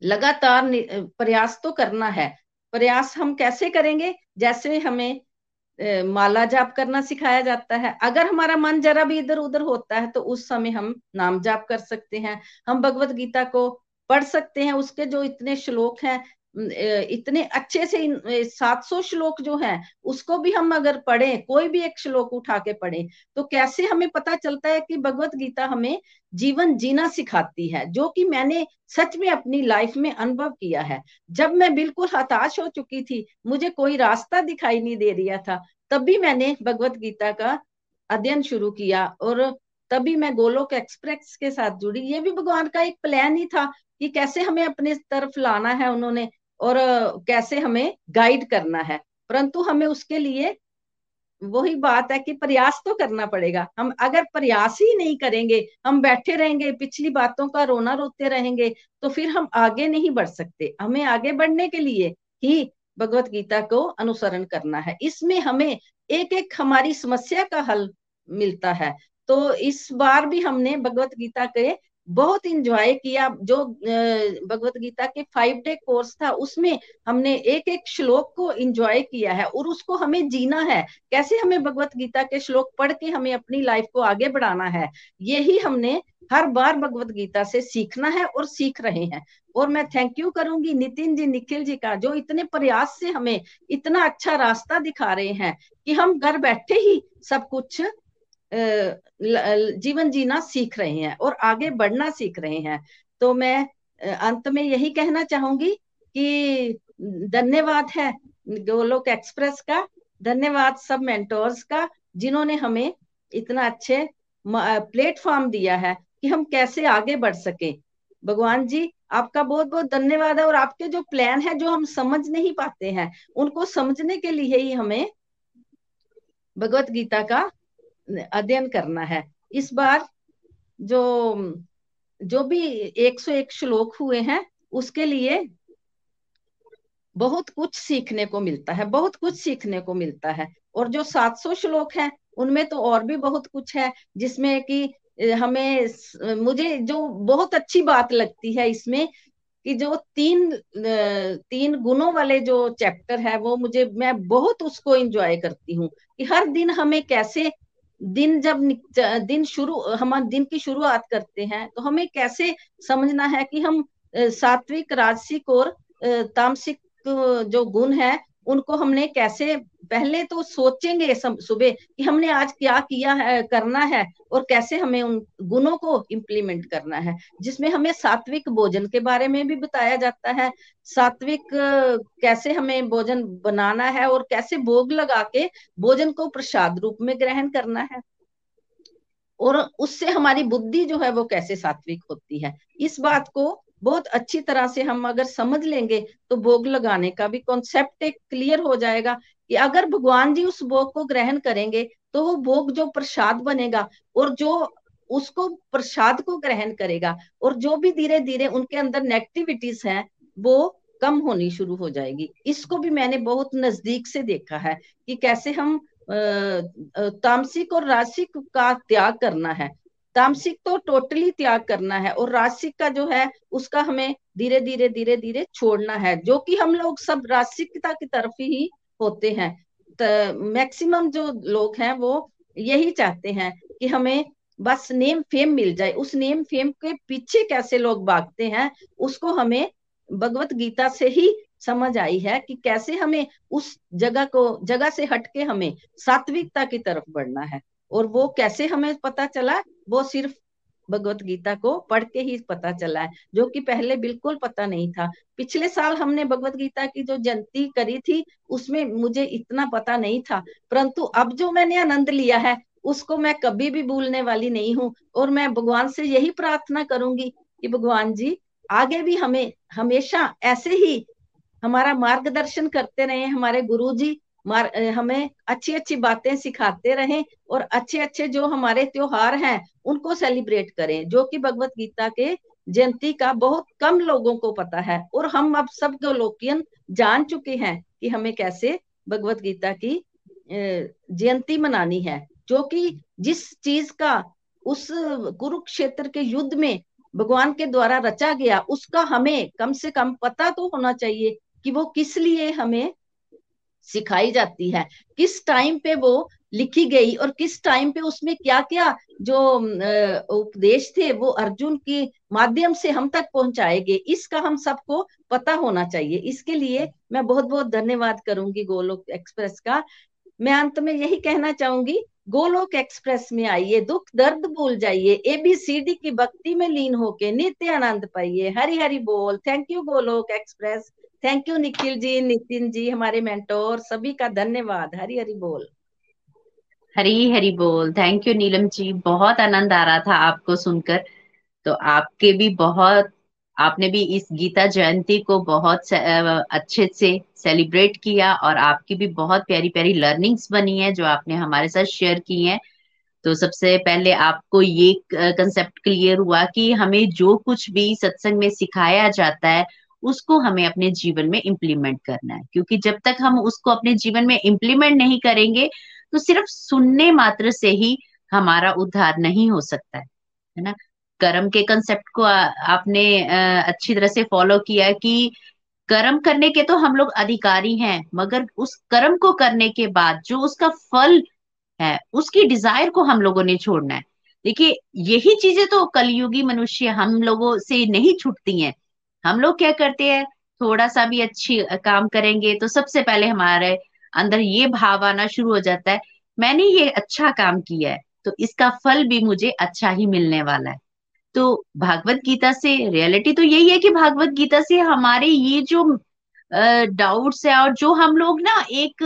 लगातार प्रयास तो करना है। प्रयास हम कैसे करेंगे? जैसे हमें माला जाप करना सिखाया जाता है। अगर हमारा मन जरा भी इधर उधर होता है तो उस समय हम नाम जाप कर सकते हैं। हम भगवत गीता को पढ़ सकते हैं। उसके जो इतने श्लोक हैं इतने अच्छे से सात सौ श्लोक जो है, उसको भी हम अगर पढ़े, कोई भी एक श्लोक उठा के पढ़े तो कैसे हमें पता चलता है कि भगवत गीता हमें जीवन जीना सिखाती है, जो कि मैंने सच में अपनी लाइफ में अनुभव किया है। जब मैं बिल्कुल हताश हो चुकी थी, मुझे कोई रास्ता दिखाई नहीं दे रहा था, तब भी मैंने भगवत गीता का अध्ययन शुरू किया और तभी मैं गोलोक एक्सप्रेस के साथ जुड़ी। ये भी भगवान का एक प्लान ही था कि कैसे हमें अपने तरफ़ लाना है उन्होंने और कैसे हमें गाइड करना है। परंतु हमें उसके लिए वही बात है कि प्रयास तो करना पड़ेगा। हम अगर प्रयास ही नहीं करेंगे, हम बैठे रहेंगे, पिछली बातों का रोना रोते रहेंगे तो फिर हम आगे नहीं बढ़ सकते। हमें आगे बढ़ने के लिए ही भगवत गीता को अनुसरण करना है। इसमें हमें एक एक हमारी समस्या का हल मिलता है। तो इस बार भी हमने भगवत गीता के बहुत इंजॉय किया। जो भगवत गीता के फाइव डे कोर्स था, उसमें हमने एक एक श्लोक को इंजॉय किया है और उसको हमें जीना है। कैसे हमें भगवत गीता के श्लोक पढ़ के हमें अपनी लाइफ को आगे बढ़ाना है, यही हमने हर बार भगवत गीता से सीखना है और सीख रहे हैं। और मैं थैंक यू करूँगी नितिन जी, निखिल जी का, जो इतने प्रयास से हमें इतना अच्छा रास्ता दिखा रहे हैं कि हम घर बैठे ही सब कुछ जीवन जीना सीख रहे हैं और आगे बढ़ना सीख रहे हैं। तो मैं अंत में यही कहना चाहूँगी कि धन्यवाद है गोलोक एक्सप्रेस का, धन्यवाद सब मेंटोर्स का जिन्होंने हमें इतना अच्छे प्लेटफॉर्म दिया है कि हम कैसे आगे बढ़ सके। भगवान जी, आपका बहुत बहुत धन्यवाद है और आपके जो प्लान है जो हम समझ नहीं पाते हैं, उनको समझने के लिए ही हमें भगवत गीता का अध्ययन करना है। इस बार जो जो भी 101 श्लोक हुए हैं, उसके लिए बहुत कुछ सीखने को मिलता है, बहुत कुछ सीखने को मिलता है। और जो 700 श्लोक हैं, उनमें तो और भी बहुत कुछ है, जिसमें कि हमें मुझे जो बहुत अच्छी बात लगती है इसमें कि जो तीन तीन गुणों वाले जो चैप्टर है, वो मुझे, मैं बहुत उसको एंजॉय करती हूँ कि हर दिन हमें कैसे दिन जब दिन शुरू हम दिन की शुरुआत करते हैं तो हमें कैसे समझना है कि हम सात्विक, राजसिक और तामसिक, जो गुण है उनको हमने कैसे, पहले तो सोचेंगे सुबह कि हमने आज क्या किया है, करना है और कैसे हमें उन गुणों को इम्प्लीमेंट करना है, जिसमें हमें सात्विक भोजन के बारे में भी बताया जाता है। सात्विक, कैसे हमें भोजन बनाना है और कैसे भोग लगा के भोजन को प्रसाद रूप में ग्रहण करना है। और उससे हमारी बुद्धि जो है वो कैसे सात्विक होती है। इस बात को बहुत अच्छी तरह से हम अगर समझ लेंगे तो भोग लगाने का भी कॉन्सेप्ट एक क्लियर हो जाएगा कि अगर भगवान जी उस भोग को ग्रहण करेंगे तो वो भोग जो प्रसाद बनेगा और जो उसको प्रसाद को ग्रहण करेगा और जो भी धीरे धीरे उनके अंदर नेगेटिविटीज हैं, वो कम होनी शुरू हो जाएगी। इसको भी मैंने बहुत नज़दीक से देखा है कि कैसे हम तामसिक और राशिक का त्याग करना है। तामसिक तो टोटली त्याग करना है और रासिक का जो है, उसका हमें धीरे धीरे धीरे धीरे छोड़ना है, जो कि हम लोग सब रासिकता की तरफ़ ही होते हैं। मैक्सिमम जो लोग हैं वो यही चाहते हैं कि हमें बस नेम फेम मिल जाए। उस नेम फेम के पीछे कैसे लोग भागते हैं, उसको हमें भगवत गीता से ही समझ आई है कि कैसे हमें उस जगह को, जगह से हटके हमें सात्विकता की तरफ़ बढ़ना है। और वो कैसे हमें पता चला? वो सिर्फ़ भगवत गीता को पढ़ के ही पता चला है, जो कि पहले बिल्कुल पता नहीं था। पिछले साल हमने भगवत गीता की जो जयंती करी थी, उसमें मुझे इतना पता नहीं था। परंतु अब जो मैंने आनंद लिया है, उसको मैं कभी भी भूलने वाली नहीं हूँ और मैं भगवान से यही प्रार्थना करूँगी कि भगवान जी, आगे भी हमें, हमेशा ऐसे ही हमारा मार्गदर्शन करते रहे, हमारे गुरु जी हमें अच्छी अच्छी बातें सिखाते रहें और अच्छे अच्छे जो हमारे त्योहार हैं, उनको सेलिब्रेट करें, जो कि भगवत गीता के जयंती का बहुत कम लोगों को पता है। और हम अब सब गोलोकियन जान चुके हैं कि हमें कैसे भगवत गीता की जयंती मनानी है, जो कि जिस चीज़ का, उस कुरुक्षेत्र के युद्ध में भगवान के द्वारा रचा गया, उसका हमें कम से कम पता तो होना चाहिए कि वो किस लिए हमें सिखाई जाती है। किस टाइम पे वो लिखी गई और किस टाइम पे उसमें क्या क्या जो उपदेश थे वो अर्जुन के माध्यम से हम तक पहुँचाए गए इसका हम सबको पता होना चाहिए। इसके लिए मैं बहुत बहुत धन्यवाद करूँगी गोलोक एक्सप्रेस का। मैं अंत में यही कहना चाहूँगी, गोलोक एक्सप्रेस में आइए, दुख दर्द भूल जाइए एबीसीडी की भक्ति में लीन होके नित्य आनंद पाइए। हरी हरी बोल। Thank you Golok Express. Thank you Nikhil ji Nitin ji हमारे मेंटोर सभी का धन्यवाद। हरी हरी बोल। हरी हरी बोल। Thank you Neelam ji. बहुत आनंद आ रहा था आपको सुनकर। तो आपके भी बहुत आपने भी इस गीता जयंती को बहुत से, अच्छे से सेलिब्रेट किया और आपकी भी बहुत प्यारी प्यारी लर्निंग्स बनी है जो आपने हमारे साथ शेयर की हैं। तो सबसे पहले आपको ये कंसेप्ट क्लियर हुआ कि हमें जो कुछ भी सत्संग में सिखाया जाता है उसको हमें अपने जीवन में इम्प्लीमेंट करना है। क्योंकि जब तक हम उसको अपने जीवन में इम्प्लीमेंट नहीं करेंगे तो सिर्फ़ सुनने मात्र से ही हमारा उद्धार नहीं हो सकता है है ना? कर्म के कंसेप्ट को आपने अच्छी तरह से फॉलो किया कि कर्म करने के तो हम लोग अधिकारी हैं, मगर उस कर्म को करने के बाद जो उसका फल है, उसकी डिज़ायर को हम लोगों ने छोड़ना है। देखिए, यही चीज़ें तो कलयुगी मनुष्य हम लोगों से नहीं छूटती हैं। हम लोग क्या करते हैं? थोड़ा सा भी अच्छी काम करेंगे तो सबसे पहले हमारे अंदर ये भाव आना शुरू हो जाता है, मैंने ये अच्छा काम किया है तो इसका फल भी मुझे अच्छा ही मिलने वाला है। तो भागवत गीता से, रियलिटी तो यही है कि भागवत गीता से हमारे ये जो डाउट्स है और जो हम लोग ना एक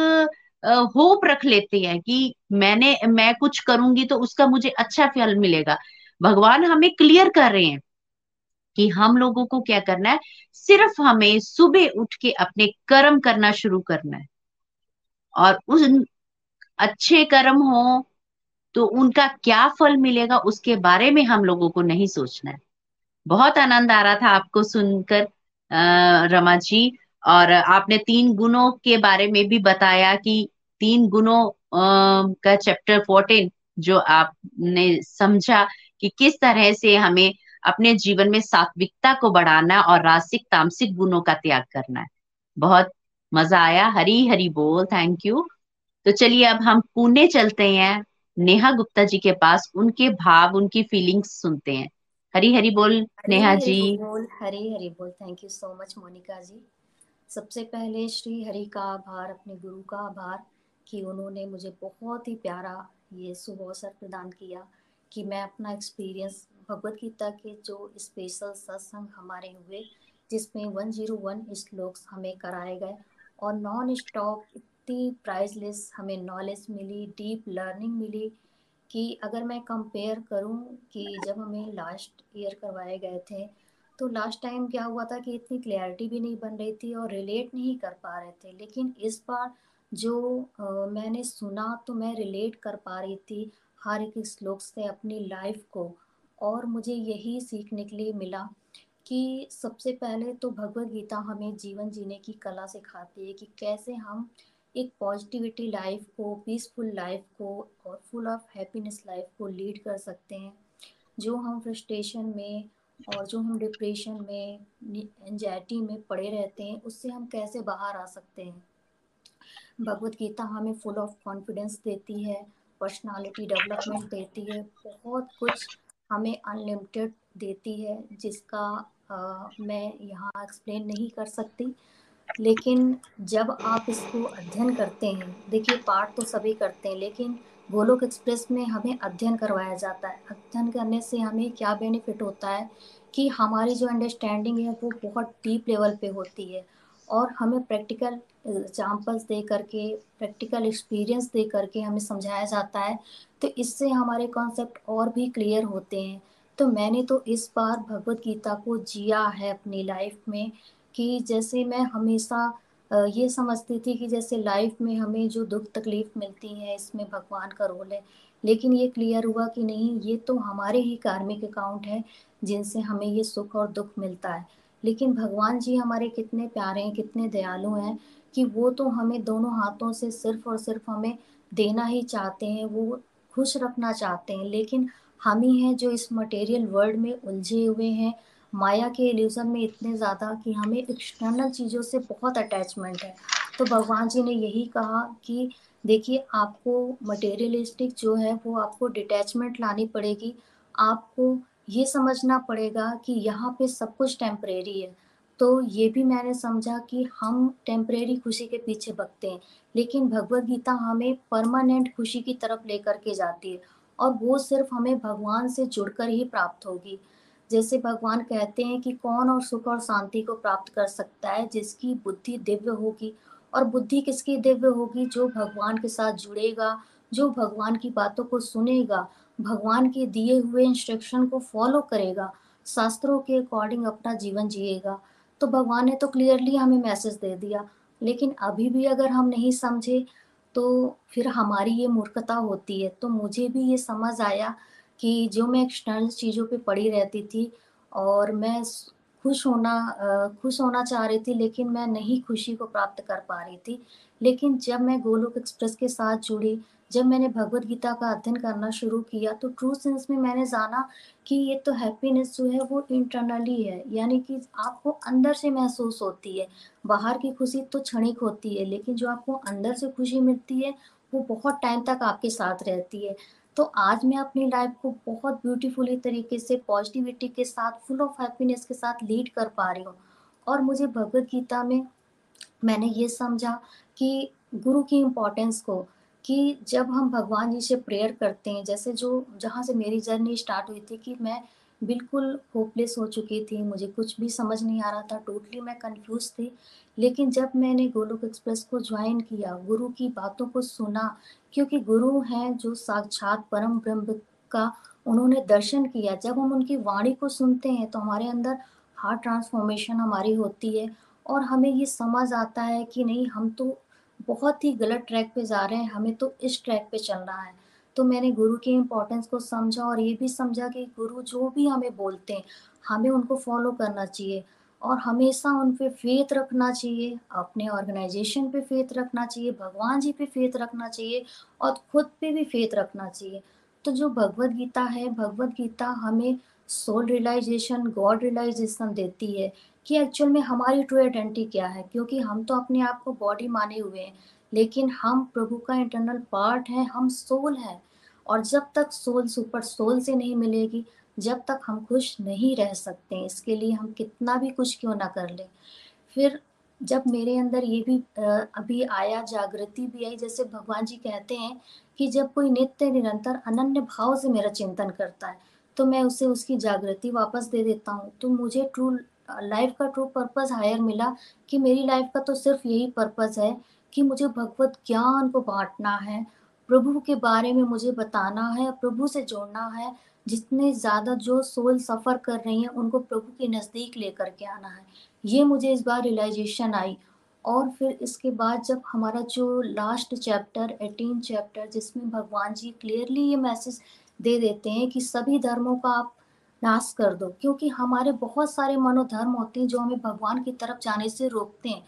होप रख लेते हैं कि मैंने, मैं कुछ करूँगी तो उसका मुझे अच्छा फल मिलेगा। भगवान हमें क्लियर कर रहे हैं कि हम लोगों को क्या करना है? सिर्फ़ हमें सुबह उठ के अपने कर्म करना शुरू करना है। और उस अच्छे कर्म हो तो उनका क्या फल मिलेगा उसके बारे में हम लोगों को नहीं सोचना है। बहुत आनंद आ रहा था आपको सुनकर रमा जी। और आपने तीन गुणों के बारे में भी बताया कि तीन गुणों का चैप्टर फोर्टीन जो आपने समझा कि किस तरह से हमें अपने जीवन में सात्विकता को बढ़ाना और रासिक तामसिक गुणों का त्याग करना है। बहुत मज़ा आया। हरी हरी बोल। थैंक यू तो चलिए अब हम पुणे चलते हैं। नेहा गुप्ता जी के पास उनके भाव उनकी फीलिंग्स सुनते हैं। हरी हरी बोल हरी नेहा हरी जी। बोल हरी हरी बोल। Thank you so much Monika ji. सबसे पहले श्री हरि का आभार अपने गुरु का आभार कि उन्होंने मुझे बहुत ही प्यारा ये शुभ अवसर प्रदान किया कि मैं अपना एक्सपीरियंस भगवत गीता के जो स्पेशल सत्संग हमारे हुए जिसमें 101 श्लोक हमें कराए गए और नॉन स्टॉप इतनी प्राइजलेस हमें नॉलेज मिली डीप लर्निंग मिली कि अगर मैं कंपेयर करूँ कि जब हमें लास्ट ईयर करवाए गए थे तो लास्ट टाइम क्या हुआ था कि इतनी क्लैरिटी भी नहीं बन रही थी और रिलेट नहीं कर पा रहे थे। लेकिन इस बार जो आ, मैंने सुना तो मैं रिलेट कर पा रही थी हर एक श्लोक से अपनी लाइफ को। और मुझे यही सीखने के लिए मिला कि सबसे पहले तो भगवत गीता हमें जीवन जीने की कला सिखाती है कि कैसे हम एक पॉजिटिविटी लाइफ को पीसफुल लाइफ को और फुल ऑफ़ हैप्पीनेस लाइफ को लीड कर सकते हैं। जो हम फ्रस्ट्रेशन में और जो हम डिप्रेशन में एंजाइटी में पड़े रहते हैं, उससे हम कैसे बाहर आ सकते हैं? भगवत गीता हमें फुल ऑफ़ कॉन्फिडेंस देती है पर्सनालिटी डेवलपमेंट देती है, बहुत कुछ हमें अनलिमिटेड देती है जिसका आ, मैं यहाँ एक्सप्लेन नहीं कर सकती। लेकिन जब आप इसको अध्ययन करते हैं देखिए पाठ तो सभी करते हैं लेकिन गोलोक एक्सप्रेस में हमें अध्ययन करवाया जाता है। अध्ययन करने से हमें क्या बेनिफिट होता है कि हमारी जो अंडरस्टैंडिंग है वो बहुत डीप लेवल पे होती है। और हमें प्रैक्टिकल एग्जाम्पल्स दे करके प्रैक्टिकल एक्सपीरियंस दे करके हमें समझाया जाता है। तो इससे हमारे कॉन्सेप्ट और भी क्लियर होते हैं। तो मैंने तो इस बार भगवत गीता को जिया है अपनी लाइफ में कि जैसे मैं हमेशा ये समझती थी कि जैसे लाइफ में हमें जो दुख तकलीफ़ मिलती है, इसमें भगवान का रोल है। लेकिन ये क्लियर हुआ कि नहीं, ये तो हमारे ही कार्मिक अकाउंट है, जिनसे हमें ये सुख और दुख मिलता है। लेकिन भगवान जी हमारे कितने प्यारे हैं, कितने दयालु हैं कि वो तो हमें दोनों हाथों से सिर्फ़ और सिर्फ़ हमें देना ही चाहते हैं, वो खुश रखना चाहते हैं। लेकिन हम ही हैं जो इस मटेरियल वर्ल्ड में उलझे हुए हैं। माया के इल्यूजन में इतने ज़्यादा कि हमें एक्सटर्नल चीज़ों से बहुत अटैचमेंट है। तो भगवान जी ने यही कहा कि देखिए, आपको मटेरियलिस्टिक जो है, वो आपको डिटैचमेंट लानी पड़ेगी। आपको ये समझना पड़ेगा कि यहाँ पे सब कुछ टेम्परेरी है। तो ये भी मैंने समझा कि हम टेम्परेरी खुशी के पीछे भगते हैं, लेकिन भगवत गीता हमें परमानेंट खुशी की तरफ़ लेकर के जाती है और वो सिर्फ़ हमें भगवान से जुड़कर ही प्राप्त होगी। जैसे भगवान कहते हैं कि कौन और सुख और शांति को प्राप्त कर सकता है जिसकी बुद्धि दिव्य होगी और बुद्धि किसकी दिव्य होगी? जो भगवान के साथ जुड़ेगा, जो भगवान की बातों को सुनेगा भगवान के दिए हुए इंस्ट्रक्शन को फॉलो करेगा, शास्त्रों के अकॉर्डिंग अपना जीवन जिएगा। तो भगवान ने तो क्लियरली हमें मैसेज दे दिया, लेकिन अभी भी अगर हम नहीं समझे तो फिर हमारी ये मूर्खता होती है। तो मुझे भी ये समझ आया कि जो मैं एक्सटर्नल चीज़ों पे पड़ी रहती थी और मैं खुश होना खुश होना चाह रही थी, लेकिन मैं नहीं खुशी को प्राप्त कर पा रही थी। लेकिन जब मैं गोलोक एक्सप्रेस के साथ जुड़ी जब मैंने भगवत गीता का अध्ययन करना शुरू किया तो ट्रू सेंस में मैंने जाना कि ये तो हैप्पीनेस जो है, वो इंटरनली है। यानी कि आपको अंदर से महसूस होती है। बाहर की खुशी तो क्षणिक होती है, लेकिन जो आपको अंदर से खुशी मिलती है, वो बहुत टाइम तक आपके साथ रहती है। तो आज मैं अपनी लाइफ को बहुत ब्यूटीफुली तरीके से पॉजिटिविटी के साथ फुल ऑफ़ हैप्पीनेस के साथ लीड कर पा रही हूँ। और मुझे भगवत गीता में मैंने ये समझा कि गुरु की इम्पोर्टेंस को कि जब हम भगवान जी से प्रेयर करते हैं, जैसे जो, जहाँ से मेरी जर्नी स्टार्ट हुई थी कि मैं बिल्कुल होपलेस हो चुकी थी, मुझे कुछ भी समझ नहीं आ रहा था टोटली मैं कंफ्यूज थी। लेकिन जब मैंने गोलोक एक्सप्रेस को ज्वाइन किया, गुरु की बातों को सुना, क्योंकि गुरु हैं जो साक्षात परम ब्रह्म का उन्होंने दर्शन किया, जब हम उनकी वाणी को सुनते हैं तो हमारे अंदर हार्ट ट्रांसफॉर्मेशन हमारी होती है और हमें ये समझ आता है कि नहीं, हम तो बहुत ही गलत ट्रैक पे जा रहे हैं, हमें तो इस ट्रैक पे चलना है। तो मैंने गुरु की इम्पोर्टेंस को समझा और ये भी समझा कि गुरु जो भी हमें बोलते हैं, हमें उनको फॉलो करना चाहिए और हमेशा उन पे फेथ रखना चाहिए, अपने ऑर्गेनाइजेशन पे फेथ रखना चाहिए, भगवान जी पे फेथ रखना चाहिए और खुद पे भी फेथ रखना चाहिए। तो जो भगवत गीता है भगवत गीता हमें सोल रियलाइजेशन गॉड रियलाइजेशन देती है। कि एक्चुअल में हमारी ट्रू आइडेंटिटी क्या है? क्योंकि हम तो अपने आप को बॉडी माने हुए हैं, लेकिन हम प्रभु का इंटरनल पार्ट है, हम सोल है। और जब तक सोल सुपर सोल से नहीं मिलेगी, जब तक हम खुश नहीं रह सकते इसके लिए हम कितना भी कुछ क्यों ना कर ले। फिर जब मेरे अंदर ये भी अभी आया, जागृति भी आई, जैसे भगवान जी कहते हैं कि जब कोई नित्य, निरंतर, अनन्य भाव से मेरा चिंतन करता है तो मैं उसे उसकी जागृति वापस दे देता हूँ। तो मुझे ट्रू लाइफ का ट्रू पर्पस हायर मिला कि मेरी लाइफ का तो सिर्फ़ यही पर्पस है कि मुझे भगवत ज्ञान को बांटना है, प्रभु के बारे में मुझे बताना है, प्रभु से जोड़ना है, जितने ज़्यादा जो सोल सफ़र कर रही हैं, उनको प्रभु के नज़दीक लेकर के आना है। ये मुझे इस बार रियलाइजेशन आई। और फिर इसके बाद जब हमारा जो लास्ट चैप्टर एटीन चैप्टर जिसमें भगवान जी क्लियरली ये मैसेज दे देते हैं कि सभी धर्मों का आप नाश कर दो, क्योंकि हमारे बहुत सारे मनोधर्म होते हैं जो हमें भगवान की तरफ़ जाने से रोकते हैं।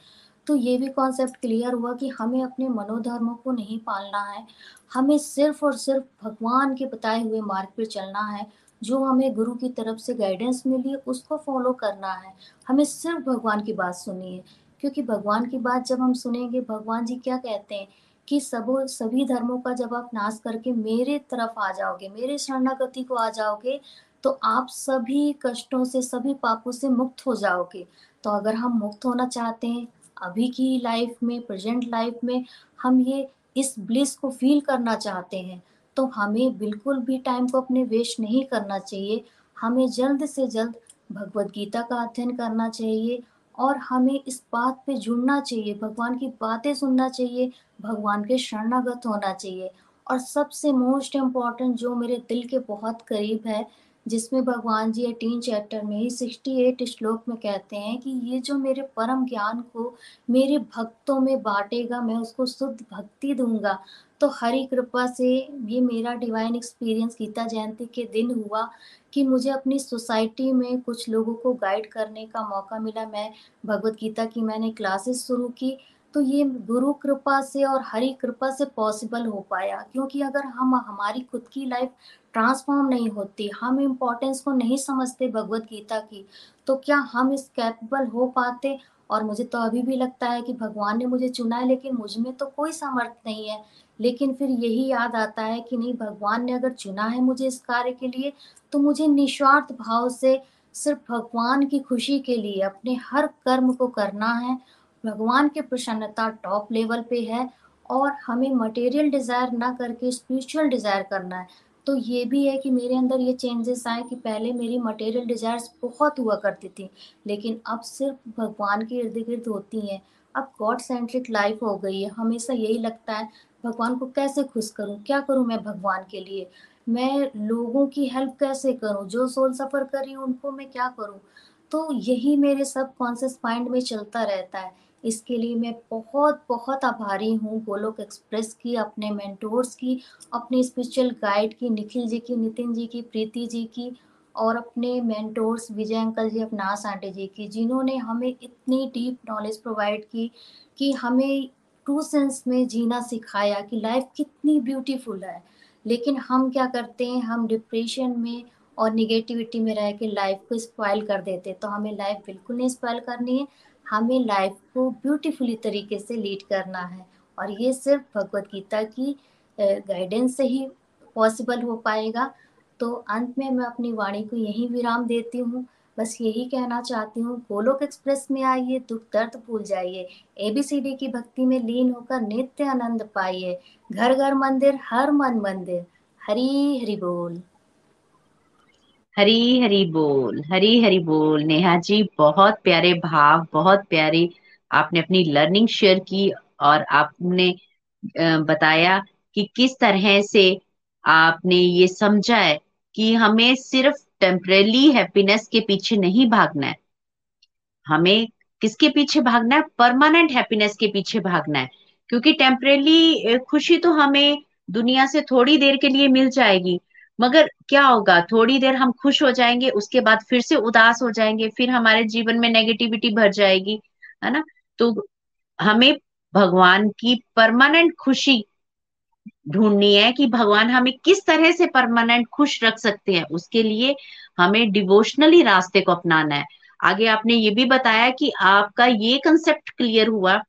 तो ये भी कॉन्सेप्ट क्लियर हुआ कि हमें अपने मनोधर्मों को नहीं पालना है। हमें सिर्फ़ और सिर्फ़ भगवान के बताए हुए मार्ग पर चलना है, जो हमें गुरु की तरफ़ से गाइडेंस मिली है उसको फॉलो करना है। हमें सिर्फ़ भगवान की बात सुनी है, क्योंकि भगवान की बात जब हम सुनेंगे, भगवान जी क्या कहते हैं कि सब, सभी धर्मों का जब आप नाश करके मेरे तरफ़ आ जाओगे, मेरे शरणागति को आ जाओगे तो आप सभी कष्टों से, सभी पापों से मुक्त हो जाओगे। तो अगर हम मुक्त होना चाहते हैं, अभी की लाइफ में प्रेजेंट लाइफ में हम ये, इस ब्लिस को फील करना चाहते हैं तो हमें बिल्कुल भी टाइम को अपने वेस्ट नहीं करना चाहिए। हमें जल्द से जल्द भगवत गीता का अध्ययन करना चाहिए और हमें इस बात पे जुड़ना चाहिए, भगवान की बातें सुनना चाहिए, भगवान के शरणागत होना चाहिए। और सबसे मोस्ट इंपॉर्टेंट जो मेरे दिल के बहुत करीब है जिसमें भगवान जी एटीन चैप्टर में ही सिक्सटी एट श्लोक में कहते हैं कि ये जो मेरे परम ज्ञान को मेरे भक्तों में बांटेगा, मैं उसको शुद्ध भक्ति दूँगा। तो हरी कृपा से ये मेरा डिवाइन एक्सपीरियंस गीता जयंती के दिन हुआ कि मुझे अपनी सोसाइटी में कुछ लोगों को गाइड करने का मौका मिला। मैं भगवत गीता की मैंने क्लासेस शुरू की तो ये गुरु कृपा से और हरी कृपा से पॉसिबल हो पाया। क्योंकि अगर हम, हमारी खुद की लाइफ ट्रांसफॉर्म नहीं होती, हम इम्पोर्टेंस को नहीं समझते भगवत गीता की तो क्या हम इस कैपेबल हो पाते? और मुझे तो अभी भी लगता है कि भगवान ने मुझे चुना है, लेकिन मुझमें तो कोई सामर्थ्य नहीं है। लेकिन फिर यही याद आता है कि नहीं, भगवान ने अगर चुना है मुझे इस कार्य के लिए तो मुझे निस्वार्थ भाव से सिर्फ़ भगवान की खुशी के लिए, अपने हर कर्म को करना है। भगवान की प्रसन्नता टॉप लेवल पे है और हमें मटेरियल डिज़ायर ना करके स्पिरिचुअल डिज़ायर करना है। तो ये भी है कि मेरे अंदर ये चेंजेस आए कि पहले मेरी मटेरियल डिज़ायर्स बहुत हुआ करती थी, लेकिन अब सिर्फ़ भगवान के इर्द गिर्द होती हैं। अब गॉड सेंट्रिक लाइफ हो गई है। हमेशा यही लगता है, भगवान को कैसे खुश करूँ? क्या करूँ मैं भगवान के लिए? मैं लोगों की हेल्प कैसे करूँ? जो सोल सफ़र कर रही हूँ, उनको मैं क्या करूँ? तो यही मेरे सब कॉन्सियस माइंड में चलता रहता है। इसके लिए मैं बहुत बहुत आभारी हूँ गोलोक एक्सप्रेस की, अपने मेंटोर्स की, अपने स्पिरिचुअल गाइड की, निखिल जी की, नितिन जी की, प्रीति जी की और अपने मेंटोर्स विजय अंकल जी अपनास आंटी जी की, जिन्होंने हमें इतनी डीप नॉलेज प्रोवाइड की कि हमें ट्रू सेंस में जीना सिखाया कि लाइफ कितनी ब्यूटीफुल है। लेकिन हम क्या करते हैं, हम डिप्रेशन में और निगेटिविटी में रह के लाइफ को स्पॉइल कर देते तो हमें लाइफ बिल्कुल नहीं स्पॉइल करनी है। हमें लाइफ को ब्यूटीफुली तरीके से लीड करना है। और ये सिर्फ़ भगवत गीता की गाइडेंस से ही पॉसिबल हो पाएगा। तो अंत में मैं अपनी वाणी को यही विराम देती हूँ। बस यही कहना चाहती हूँ, गोलोक एक्सप्रेस में आइए, दुख दर्द भूल जाइए। एबीसीडी की भक्ति में लीन होकर नित्य आनंद पाइए। घर घर मंदिर, हर मन मंदिर। हरी हरि बोल। हरी हरी बोल, हरी हरी बोल। नेहा जी, बहुत प्यारे भाव, बहुत प्यारी। आपने अपनी लर्निंग शेयर की और आपने बताया कि किस तरह से आपने ये समझा है कि हमें सिर्फ़ टेम्परेली हैप्पीनेस के पीछे नहीं भागना है। हमें किसके पीछे भागना है? परमानेंट हैप्पीनेस के पीछे भागना है। क्योंकि टेम्परेली खुशी तो हमें दुनिया से थोड़ी देर के लिए मिल जाएगी। मगर क्या होगा? थोड़ी देर हम खुश हो जाएँगे, उसके बाद फिर से उदास हो जाएँगे, फिर हमारे जीवन में नेगेटिविटी भर जाएगी, है ना? तो हमें भगवान की परमानेंट खुशी ढूंढनी है कि भगवान हमें किस तरह से परमानेंट खुश रख सकते हैं। उसके लिए हमें डिवोशनली रास्ते को अपनाना है। आगे आपने ये भी बताया कि आपका ये कंसेप्ट क्लियर हुआ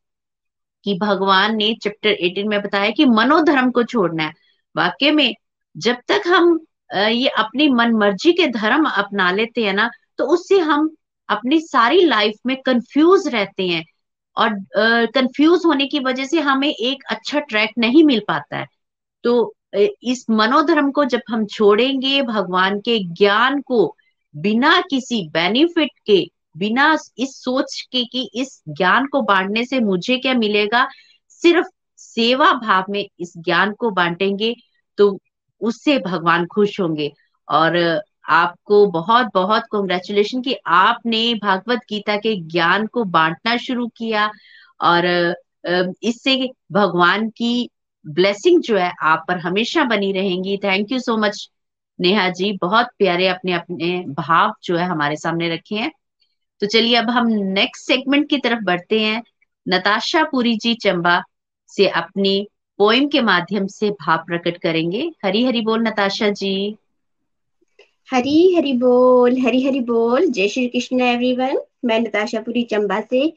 कि भगवान ने चैप्टर 18 में बताया कि मनोधर्म को छोड़ना है। वाक्य में जब तक हम ये अपनी मन मर्ज़ी के धर्म अपना लेते हैं ना तो उससे हम अपनी सारी लाइफ में कंफ्यूज रहते हैं। और कंफ्यूज होने की वजह से हमें एक अच्छा ट्रैक नहीं मिल पाता है। तो इस मनोधर्म को जब हम छोड़ेंगे, भगवान के ज्ञान को बिना किसी बेनिफिट के, बिना इस सोच के कि इस ज्ञान को बांटने से मुझे क्या मिलेगा, सिर्फ़ सेवा भाव में इस ज्ञान को बांटेंगे तो उससे भगवान खुश होंगे। और आपको बहुत बहुत कॉन्ग्रेचुलेशन कि आपने भागवत गीता के ज्ञान को बांटना शुरू किया। और इससे भगवान की ब्लेसिंग जो है, आप पर हमेशा बनी रहेंगी। Thank you so much Neha ji. बहुत प्यारे अपने अपने भाव जो है हमारे सामने रखे हैं। तो चलिए अब हम नेक्स्ट सेगमेंट की तरफ़ बढ़ते हैं। नताशा पुरी जी चंबा से अपनी पोइम के माध्यम से भाव प्रकट करेंगे। हरी हरी बोल, नताशा जी। हरी हरी बोल, हरी हरी बोल। जय श्री कृष्ण एवरीवन मैं नताशापुरी चंबा से।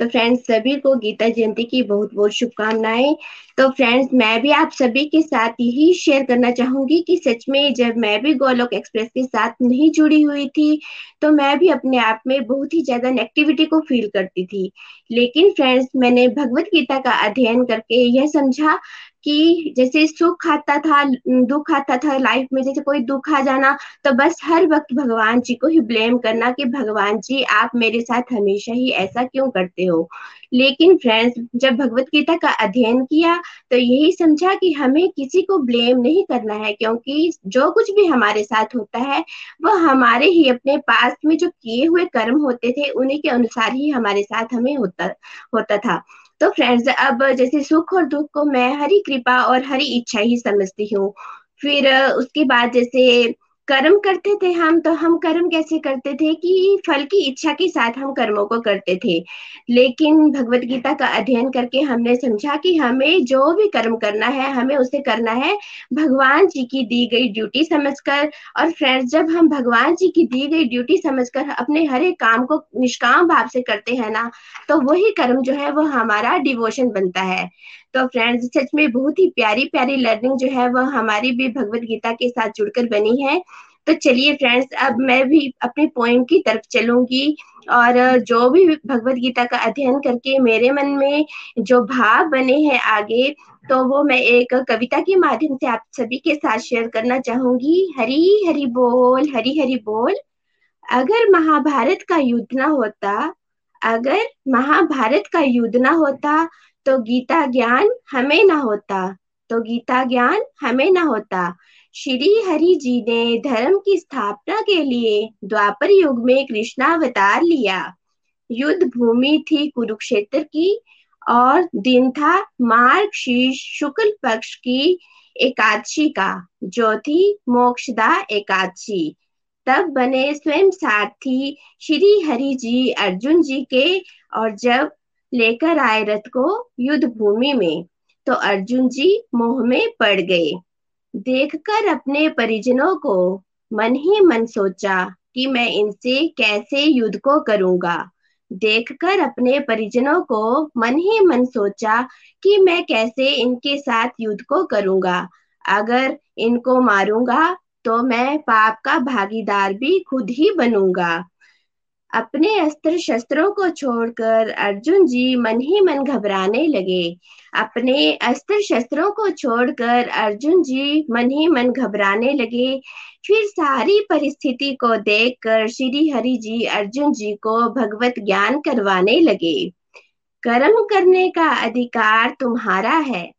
तो फ्रेंड्स सभी को गीता जयंती की बहुत बहुत शुभकामनाएँ। तो फ्रेंड्स मैं भी आप सभी के साथ यही शेयर करना चाहूँगी कि सच में जब मैं भी गोलोक एक्सप्रेस के साथ नहीं जुड़ी हुई थी तो मैं भी अपने आप में बहुत ही ज़्यादा नेगेटिविटी को फील करती थी। लेकिन फ्रेंड्स मैंने भगवत गीता का अध्ययन करके यह समझा कि जैसे सुख आता था, दुख आता था लाइफ में, जैसे कोई दुख आ जाना तो बस हर वक्त भगवान जी को ही ब्लेम करना कि भगवान जी, आप मेरे साथ हमेशा ही ऐसा क्यों करते हो? लेकिन फ्रेंड्स जब भगवत गीता का अध्ययन किया तो यही समझा कि हमें किसी को ब्लेम नहीं करना है, क्योंकि जो कुछ भी हमारे साथ होता है वह हमारे ही अपने पास में जो किए हुए कर्म होते थे, उन्हीं के अनुसार ही हमारे साथ हमें होता होता था। तो फ्रेंड्स अब जैसे सुख और दुख को मैं हरी कृपा और हरी इच्छा ही समझती हूँ। फिर, उसके बाद जैसे कर्म करते थे हम तो हम कर्म कैसे करते थे कि फल की इच्छा के साथ हम कर्मों को करते थे। लेकिन भगवत गीता का अध्ययन करके हमने समझा कि हमें जो भी कर्म करना है, हमें उसे करना है भगवान जी की दी गई ड्यूटी समझकर। और फ्रेंड्स जब हम भगवान जी की दी गई ड्यूटी समझकर अपने हर एक काम को निष्काम भाव से करते हैं ना तो वही कर्म जो है, वो हमारा डिवोशन बनता है। तो फ्रेंड्स सच में बहुत ही प्यारी प्यारी लर्निंग जो है वो हमारी भी भगवत गीता के साथ जुड़कर बनी है। तो चलिए फ्रेंड्स अब मैं भी अपने पोइम की तरफ़ चलूँगी और जो भी भगवत गीता का अध्ययन करके मेरे मन में जो भाव बने हैं आगे तो वो मैं एक कविता के माध्यम से आप सभी के साथ शेयर करना चाहूँगी। हरी हरी बोल, हरी हरी बोल। अगर महाभारत का युद्ध ना होता, अगर महाभारत का युद्ध ना होता तो गीता ज्ञान हमें ना होता। तो गीता ज्ञान हमें ना होता। श्री हरि जी ने धर्म की स्थापना के लिए द्वापर युग में कृष्णावतार लिया। युद्ध भूमि थी कुरुक्षेत्र की और दिन था मार्ग शीर्ष शुक्ल पक्ष की एकादशी का। जो थी मोक्षदा एकादशी। तब बने स्वयं सारथी श्री हरि जी, अर्जुन जी के और जब लेकर आए रथ को युद्ध भूमि में। तो अर्जुन जी मोह में पड़ गए। देखकर अपने परिजनों को मन ही मन सोचा कि मैं इनसे कैसे युद्ध को करूँगा। देखकर अपने परिजनों को मन ही मन सोचा कि मैं कैसे इनके साथ युद्ध को करूँगा। अगर इनको मारूँगा तो मैं पाप का भागीदार भी खुद ही बनूँगा। अपने अस्त्र शस्त्रों को छोड़कर अर्जुन जी मन ही मन घबराने लगे। अपने अस्त्र शस्त्रों को छोड़कर अर्जुन जी मन ही मन घबराने लगे। फिर सारी परिस्थिति को देखकर श्री हरि जी अर्जुन जी को भगवत ज्ञान करवाने लगे। कर्म करने का अधिकार तुम्हारा है।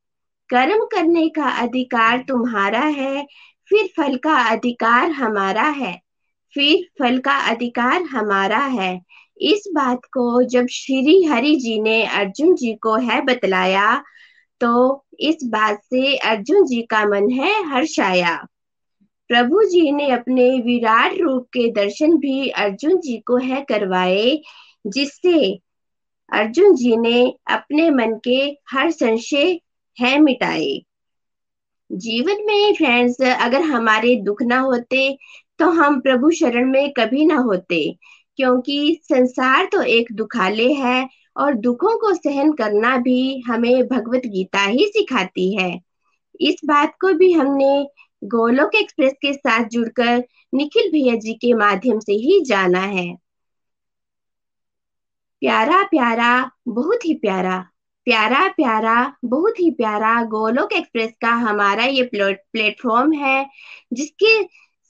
कर्म करने का अधिकार तुम्हारा है। फिर फल का अधिकार हमारा है। फिर फल का अधिकार हमारा है। इस बात को जब श्री हरि जी ने अर्जुन जी को है बतलाया तो इस बात से अर्जुन जी का मन है हर्षाया। प्रभु जी ने अपने विराट रूप के दर्शन भी अर्जुन जी को है करवाए, जिससे अर्जुन जी ने अपने मन के हर संशय है मिटाए। जीवन में फ्रेंड्स अगर हमारे दुख ना होते तो हम प्रभु शरण में कभी ना होते, क्योंकि संसार तो एक दुखालय है और दुखों को सहन करना भी हमें भगवत गीता ही सिखाती है। इस बात को भी हमने गोलोक एक्सप्रेस के साथ जुड़कर निखिल भैया जी के माध्यम से ही जाना है। प्यारा प्यारा, बहुत ही प्यारा प्यारा प्यारा, बहुत ही प्यारा गोलोक एक्सप्रेस का हमारा ये प्लेटफॉर्म है, जिसके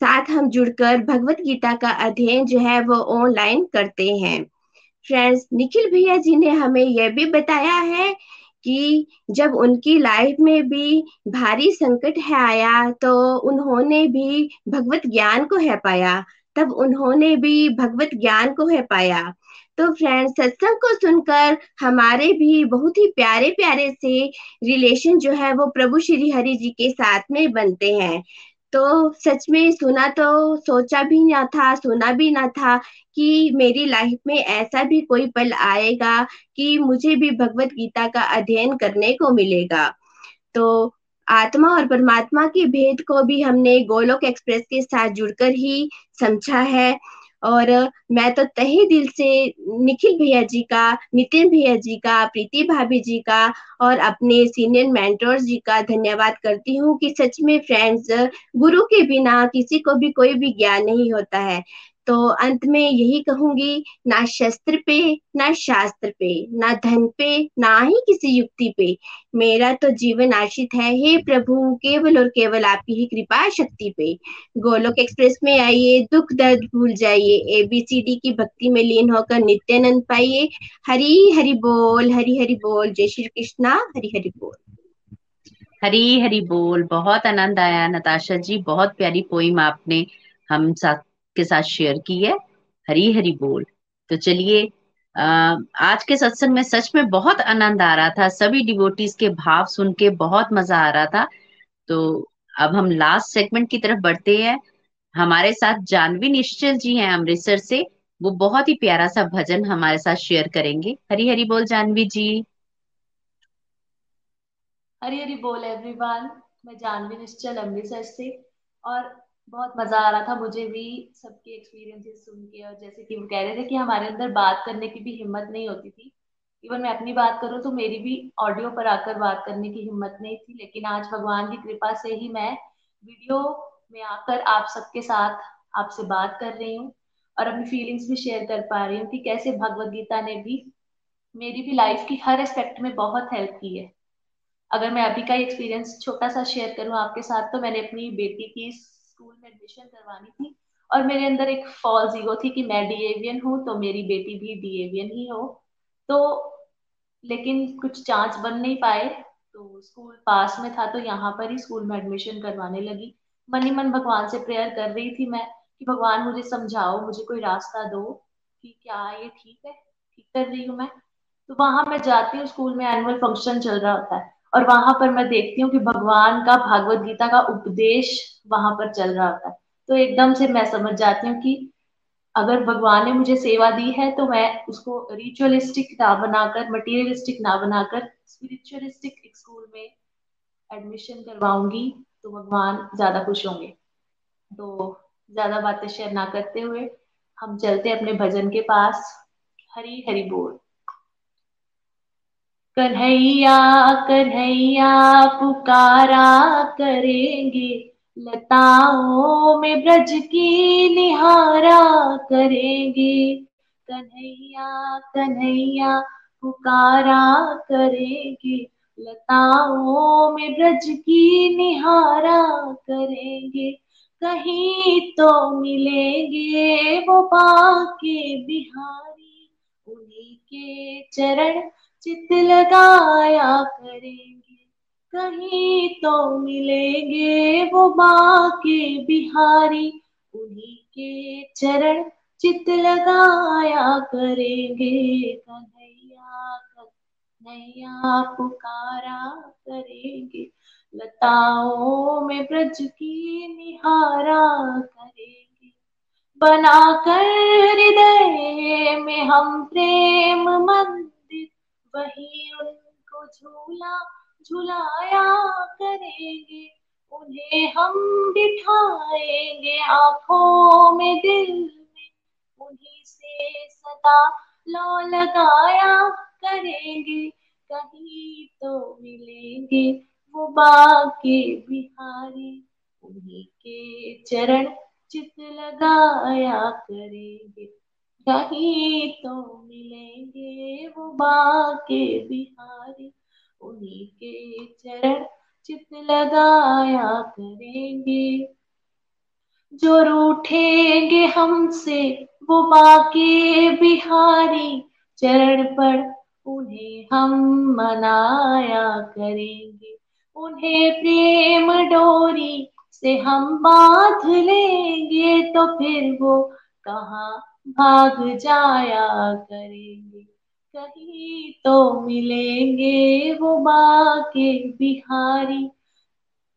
साथ हम जुड़कर भगवत गीता का अध्ययन जो है वो ऑनलाइन करते हैं। फ्रेंड्स निखिल भैया जी ने हमें यह भी बताया है कि जब उनकी लाइफ में भी भारी संकट है आया तो उन्होंने भी भगवत ज्ञान को है पाया, तब उन्होंने भी भगवत ज्ञान को है पाया। तो फ्रेंड्स सत्संग को सुनकर हमारे भी बहुत ही प्यारे प्यारे से रिलेशन जो है वो प्रभु श्री हरि जी के साथ में बनते हैं। तो सच में सुना तो सोचा भी ना था, सुना भी ना था कि मेरी लाइफ में ऐसा भी कोई पल आएगा कि मुझे भी भगवत गीता का अध्ययन करने को मिलेगा। तो आत्मा और परमात्मा के भेद को भी हमने गोलोक एक्सप्रेस के साथ जुड़कर ही समझा है। और मैं तो तहे दिल से निखिल भैया जी का, नितिन भैया जी का, प्रीति भाभी जी का और अपने सीनियर मेंटोर्स जी का धन्यवाद करती हूँ कि सच में फ्रेंड्स गुरु के बिना किसी को भी कोई भी ज्ञान नहीं होता है। तो अंत में यही कहूँगी, ना शस्त्र पे, ना शास्त्र पे, ना धन पे, ना ही किसी युक्ति पे। मेरा तो जीवन आश्रित है, हे प्रभु, केवल और केवल आपकी ही कृपा शक्ति पे। गोलोक एक्सप्रेस में आइए, दुख दर्द भूल जाइए एबीसीडी की भक्ति में लीन होकर नित्यानंद पाइए। हरी हरि बोल, हरी हरि बोल, जय श्री कृष्णा, हरी हरि बोल। हरी हरी बोल, बहुत आनंद आया नताशा जी, बहुत प्यारी पोइम आपने हम साथ के साथ शेयर की है। हरी हरी बोल। तो चलिए आज के सत्संग में सच में बहुत आनंद आ रहा था। सभी डिवोटीज के भाव सुन के बहुत मज़ा आ रहा था। तो अब हम लास्ट सेगमेंट की तरफ़ बढ़ते हैं। हमारे साथ जानवी निश्चल जी हैं अमृतसर से। वो बहुत ही प्यारा सा भजन हमारे साथ शेयर करेंगे। हरी हरी बोल जानवी जी। हरी हरी बोल एवरीवन मैं जानवी निश्चल अमृतसर से। और बहुत मज़ा आ रहा था मुझे भी सबके एक्सपीरियंसेस सुन के और जैसे कि वो कह रहे थे कि हमारे अंदर बात करने की भी हिम्मत नहीं होती थी। इवन मैं अपनी बात करूँ तो मेरी भी ऑडियो पर आकर बात करने की हिम्मत नहीं थी, लेकिन आज भगवान की कृपा से ही मैं वीडियो में आकर आप सबके साथ आपसे बात कर रही हूँ और अपनी फीलिंग्स भी शेयर कर पा रही हूँ कि कैसे भगवत गीता ने भी मेरी भी लाइफ की हर एस्पेक्ट में बहुत हेल्प की है। अगर मैं अभी का एक्सपीरियंस छोटा सा शेयर करूँ आपके साथ तो मैंने अपनी बेटी की स्कूल में एडमिशन करवानी थी और मेरे अंदर एक फॉल्स ईगो थी कि मैं डीएवियन हूँ तो मेरी बेटी भी डीएवियन ही हो। तो लेकिन कुछ चांस बन नहीं पाए तो स्कूल पास में था तो यहाँ पर ही स्कूल में एडमिशन करवाने लगी। मन ही मन भगवान से प्रेयर कर रही थी मैं कि भगवान मुझे समझाओ, मुझे कोई रास्ता दो कि क्या ये ठीक है, ठीक कर रही हूँ मैं। तो वहाँ मैं जाती हूँ, स्कूल में एनुअल फ़ंक्शन चल रहा होता है। और वहाँ पर मैं देखती हूँ कि भगवान का, भागवत गीता का उपदेश वहाँ पर चल रहा होता है। तो एकदम से मैं समझ जाती हूँ कि अगर भगवान ने मुझे सेवा दी है तो मैं उसको रिचुअलिस्टिक ना बनाकर मटीरियलिस्टिक ना बनाकर स्पिरिचुअलिस्टिक स्कूल में एडमिशन करवाऊँगी तो भगवान ज़्यादा खुश होंगे। तो ज़्यादा बातें शेयर ना करते हुए हम चलते अपने भजन के पास, हरी हरी बोल। कन्हैया कन्हैया पुकारा करेंगे। लताओं में ब्रज की निहारा करेंगे। कन्हैया कन्हैया पुकारा करेंगे। लताओं में ब्रज की निहारा करेंगे। कहीं तो मिलेंगे वो बाके बिहारी। उन्हीं के चरण चित लगाया करेंगे, कहीं तो मिलेंगे वो माँ के बिहारी, उन्हीं के चरण चित लगाया करेंगे, कन्हैया कन्हैया पुकारा करेंगे, लताओं में ब्रज की निहारा करेंगे। बनाकर हृदय में हम प्रेम मंदिर वही उनको झूला झुलाया करेंगे, उन्हें हम बिठाएँगे आँखों में दिल में। उन्हीं से सदा लो लगाया करेंगे, कहीं तो मिलेंगे वो बाके बिहारी। उन्हीं के चरण चित लगाया करेंगे कहीं तो मिलेंगे वो बाके बिहारी। उन्हीं के चरण चित लगाया करेंगे। जो रूठेंगे हमसे वो बाके बिहारी। चरण पर उन्हें हम मनाया करेंगे। उन्हें प्रेम डोरी से हम बाँध लेंगे। तो फिर वो कहाँ भाग जाया करेंगे। कहीं तो मिलेंगे वो बाके बिहारी।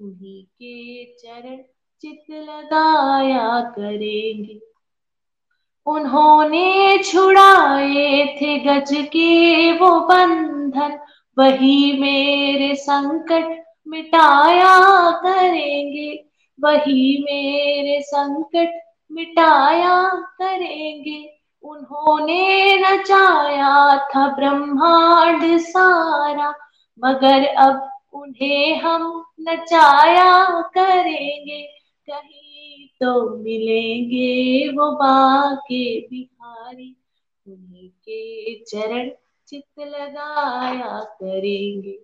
उन्हीं के चरण चित लगाया करेंगे। उन्होंने छुड़ाए थे गज के वो बंधन। वही मेरे संकट मिटाया करेंगे। वही मेरे संकट मिटाया करेंगे। उन्होंने नचाया था ब्रह्मांड सारा, मगर अब उन्हें हम नचाया करेंगे। कहीं तो मिलेंगे वो बाके बिहारी, उन्हीं के चरण चित लगाया करेंगे।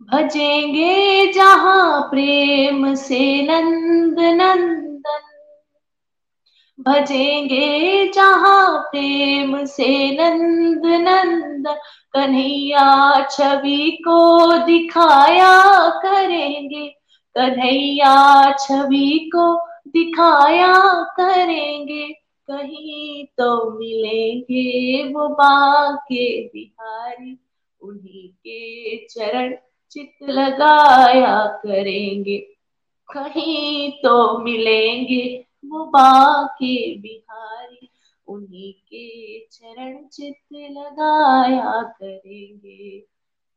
भजेंगे जहाँ प्रेम से नंद नंदन भजेंगे जहाँ प्रेम से नंद नंद, कन्हैया छवि को दिखाया करेंगे। कन्हैया छवि को दिखाया करेंगे, कहीं तो मिलेंगे वो बाके बिहारी। उन्हीं के चरण चित लगाया करेंगे, कहीं तो मिलेंगे वो बाके बिहारी, उन्हीं के चरण चित लगाया करेंगे।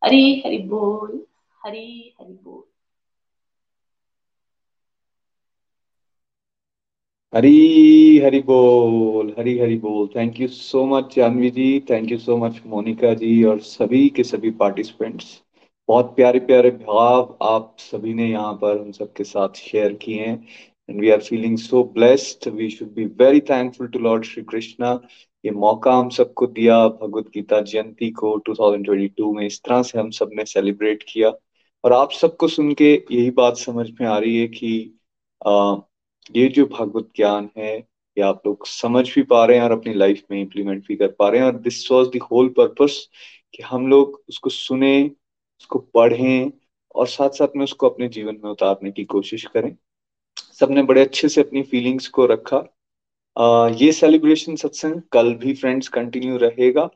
हरी हरि बोल, हरी हरि बोल। हरी हरि बोल, हरी हरि बोल। Thank you so much Janvi ji thank you so much Monika ji और सभी के सभी पार्टिसिपेंट्स बहुत प्यारे प्यारे भाव आप सभी ने यहाँ पर हम सबके साथ शेयर किए हैं। And we are feeling so blessed we should be very thankful to Lord Shri Krishna ये मौका हम सबको दिया, भगवत गीता जयंती को 2022 में इस तरह से हम सबने सेलिब्रेट किया। और आप सबको सुन के यही बात समझ में आ रही है कि ये जो भागवत ज्ञान है, ये आप लोग समझ भी पा रहे हैं और अपनी लाइफ में इम्प्लीमेंट भी कर पा रहे हैं। और this was the whole purpose कि हम लोग उसको सुने, उसको पढ़ें और साथ साथ में उसको अपने जीवन में उतारने की कोशिश करें। सबने बड़े अच्छे से अपनी फीलिंग्स को रखा। आ, ये सेलिब्रेशन सत्संग कल भी फ्रेंड्स कंटिन्यू रहेगा।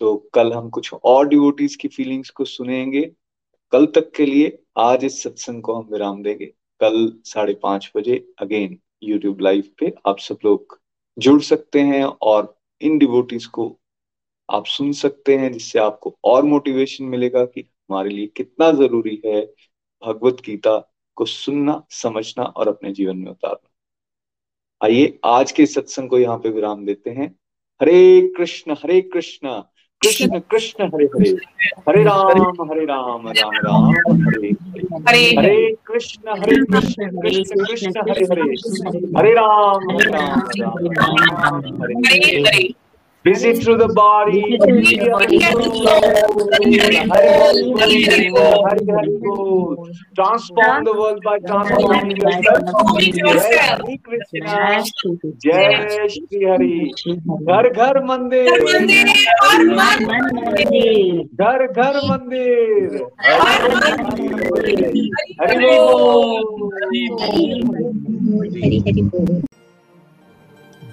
तो कल हम कुछ और डिवोटीज की फीलिंग्स को सुनेंगे। कल तक के लिए आज इस सत्संग को हम विराम देंगे। कल साढ़े पाँच बजे अगेन यूट्यूब लाइव पे आप सब लोग जुड़ सकते हैं और इन डिवोटीज को आप सुन सकते हैं जिससे आपको और मोटिवेशन मिलेगा कि हमारे लिए कितना ज़रूरी है। भगवत गीता को सुनना, समझना और अपने जीवन में उतारना। आइए, आज के सत्संग को यहाँ पे विराम देते हैं। हरे कृष्ण हरे कृष्ण कृष्ण कृष्ण, हरे हरे। हरे राम हरे राम राम राम, हरे हरे। हरे कृष्ण हरे कृष्ण कृष्ण कृष्ण, हरे हरे। हरे राम हरे राम राम राम, हरे हरे। Busy through the body. Transform the world by transforming yourself. Jai Krishna. Jai Shri Hari. घर घर मंदिर घर घर मंदिर हरि हरी हरी बोल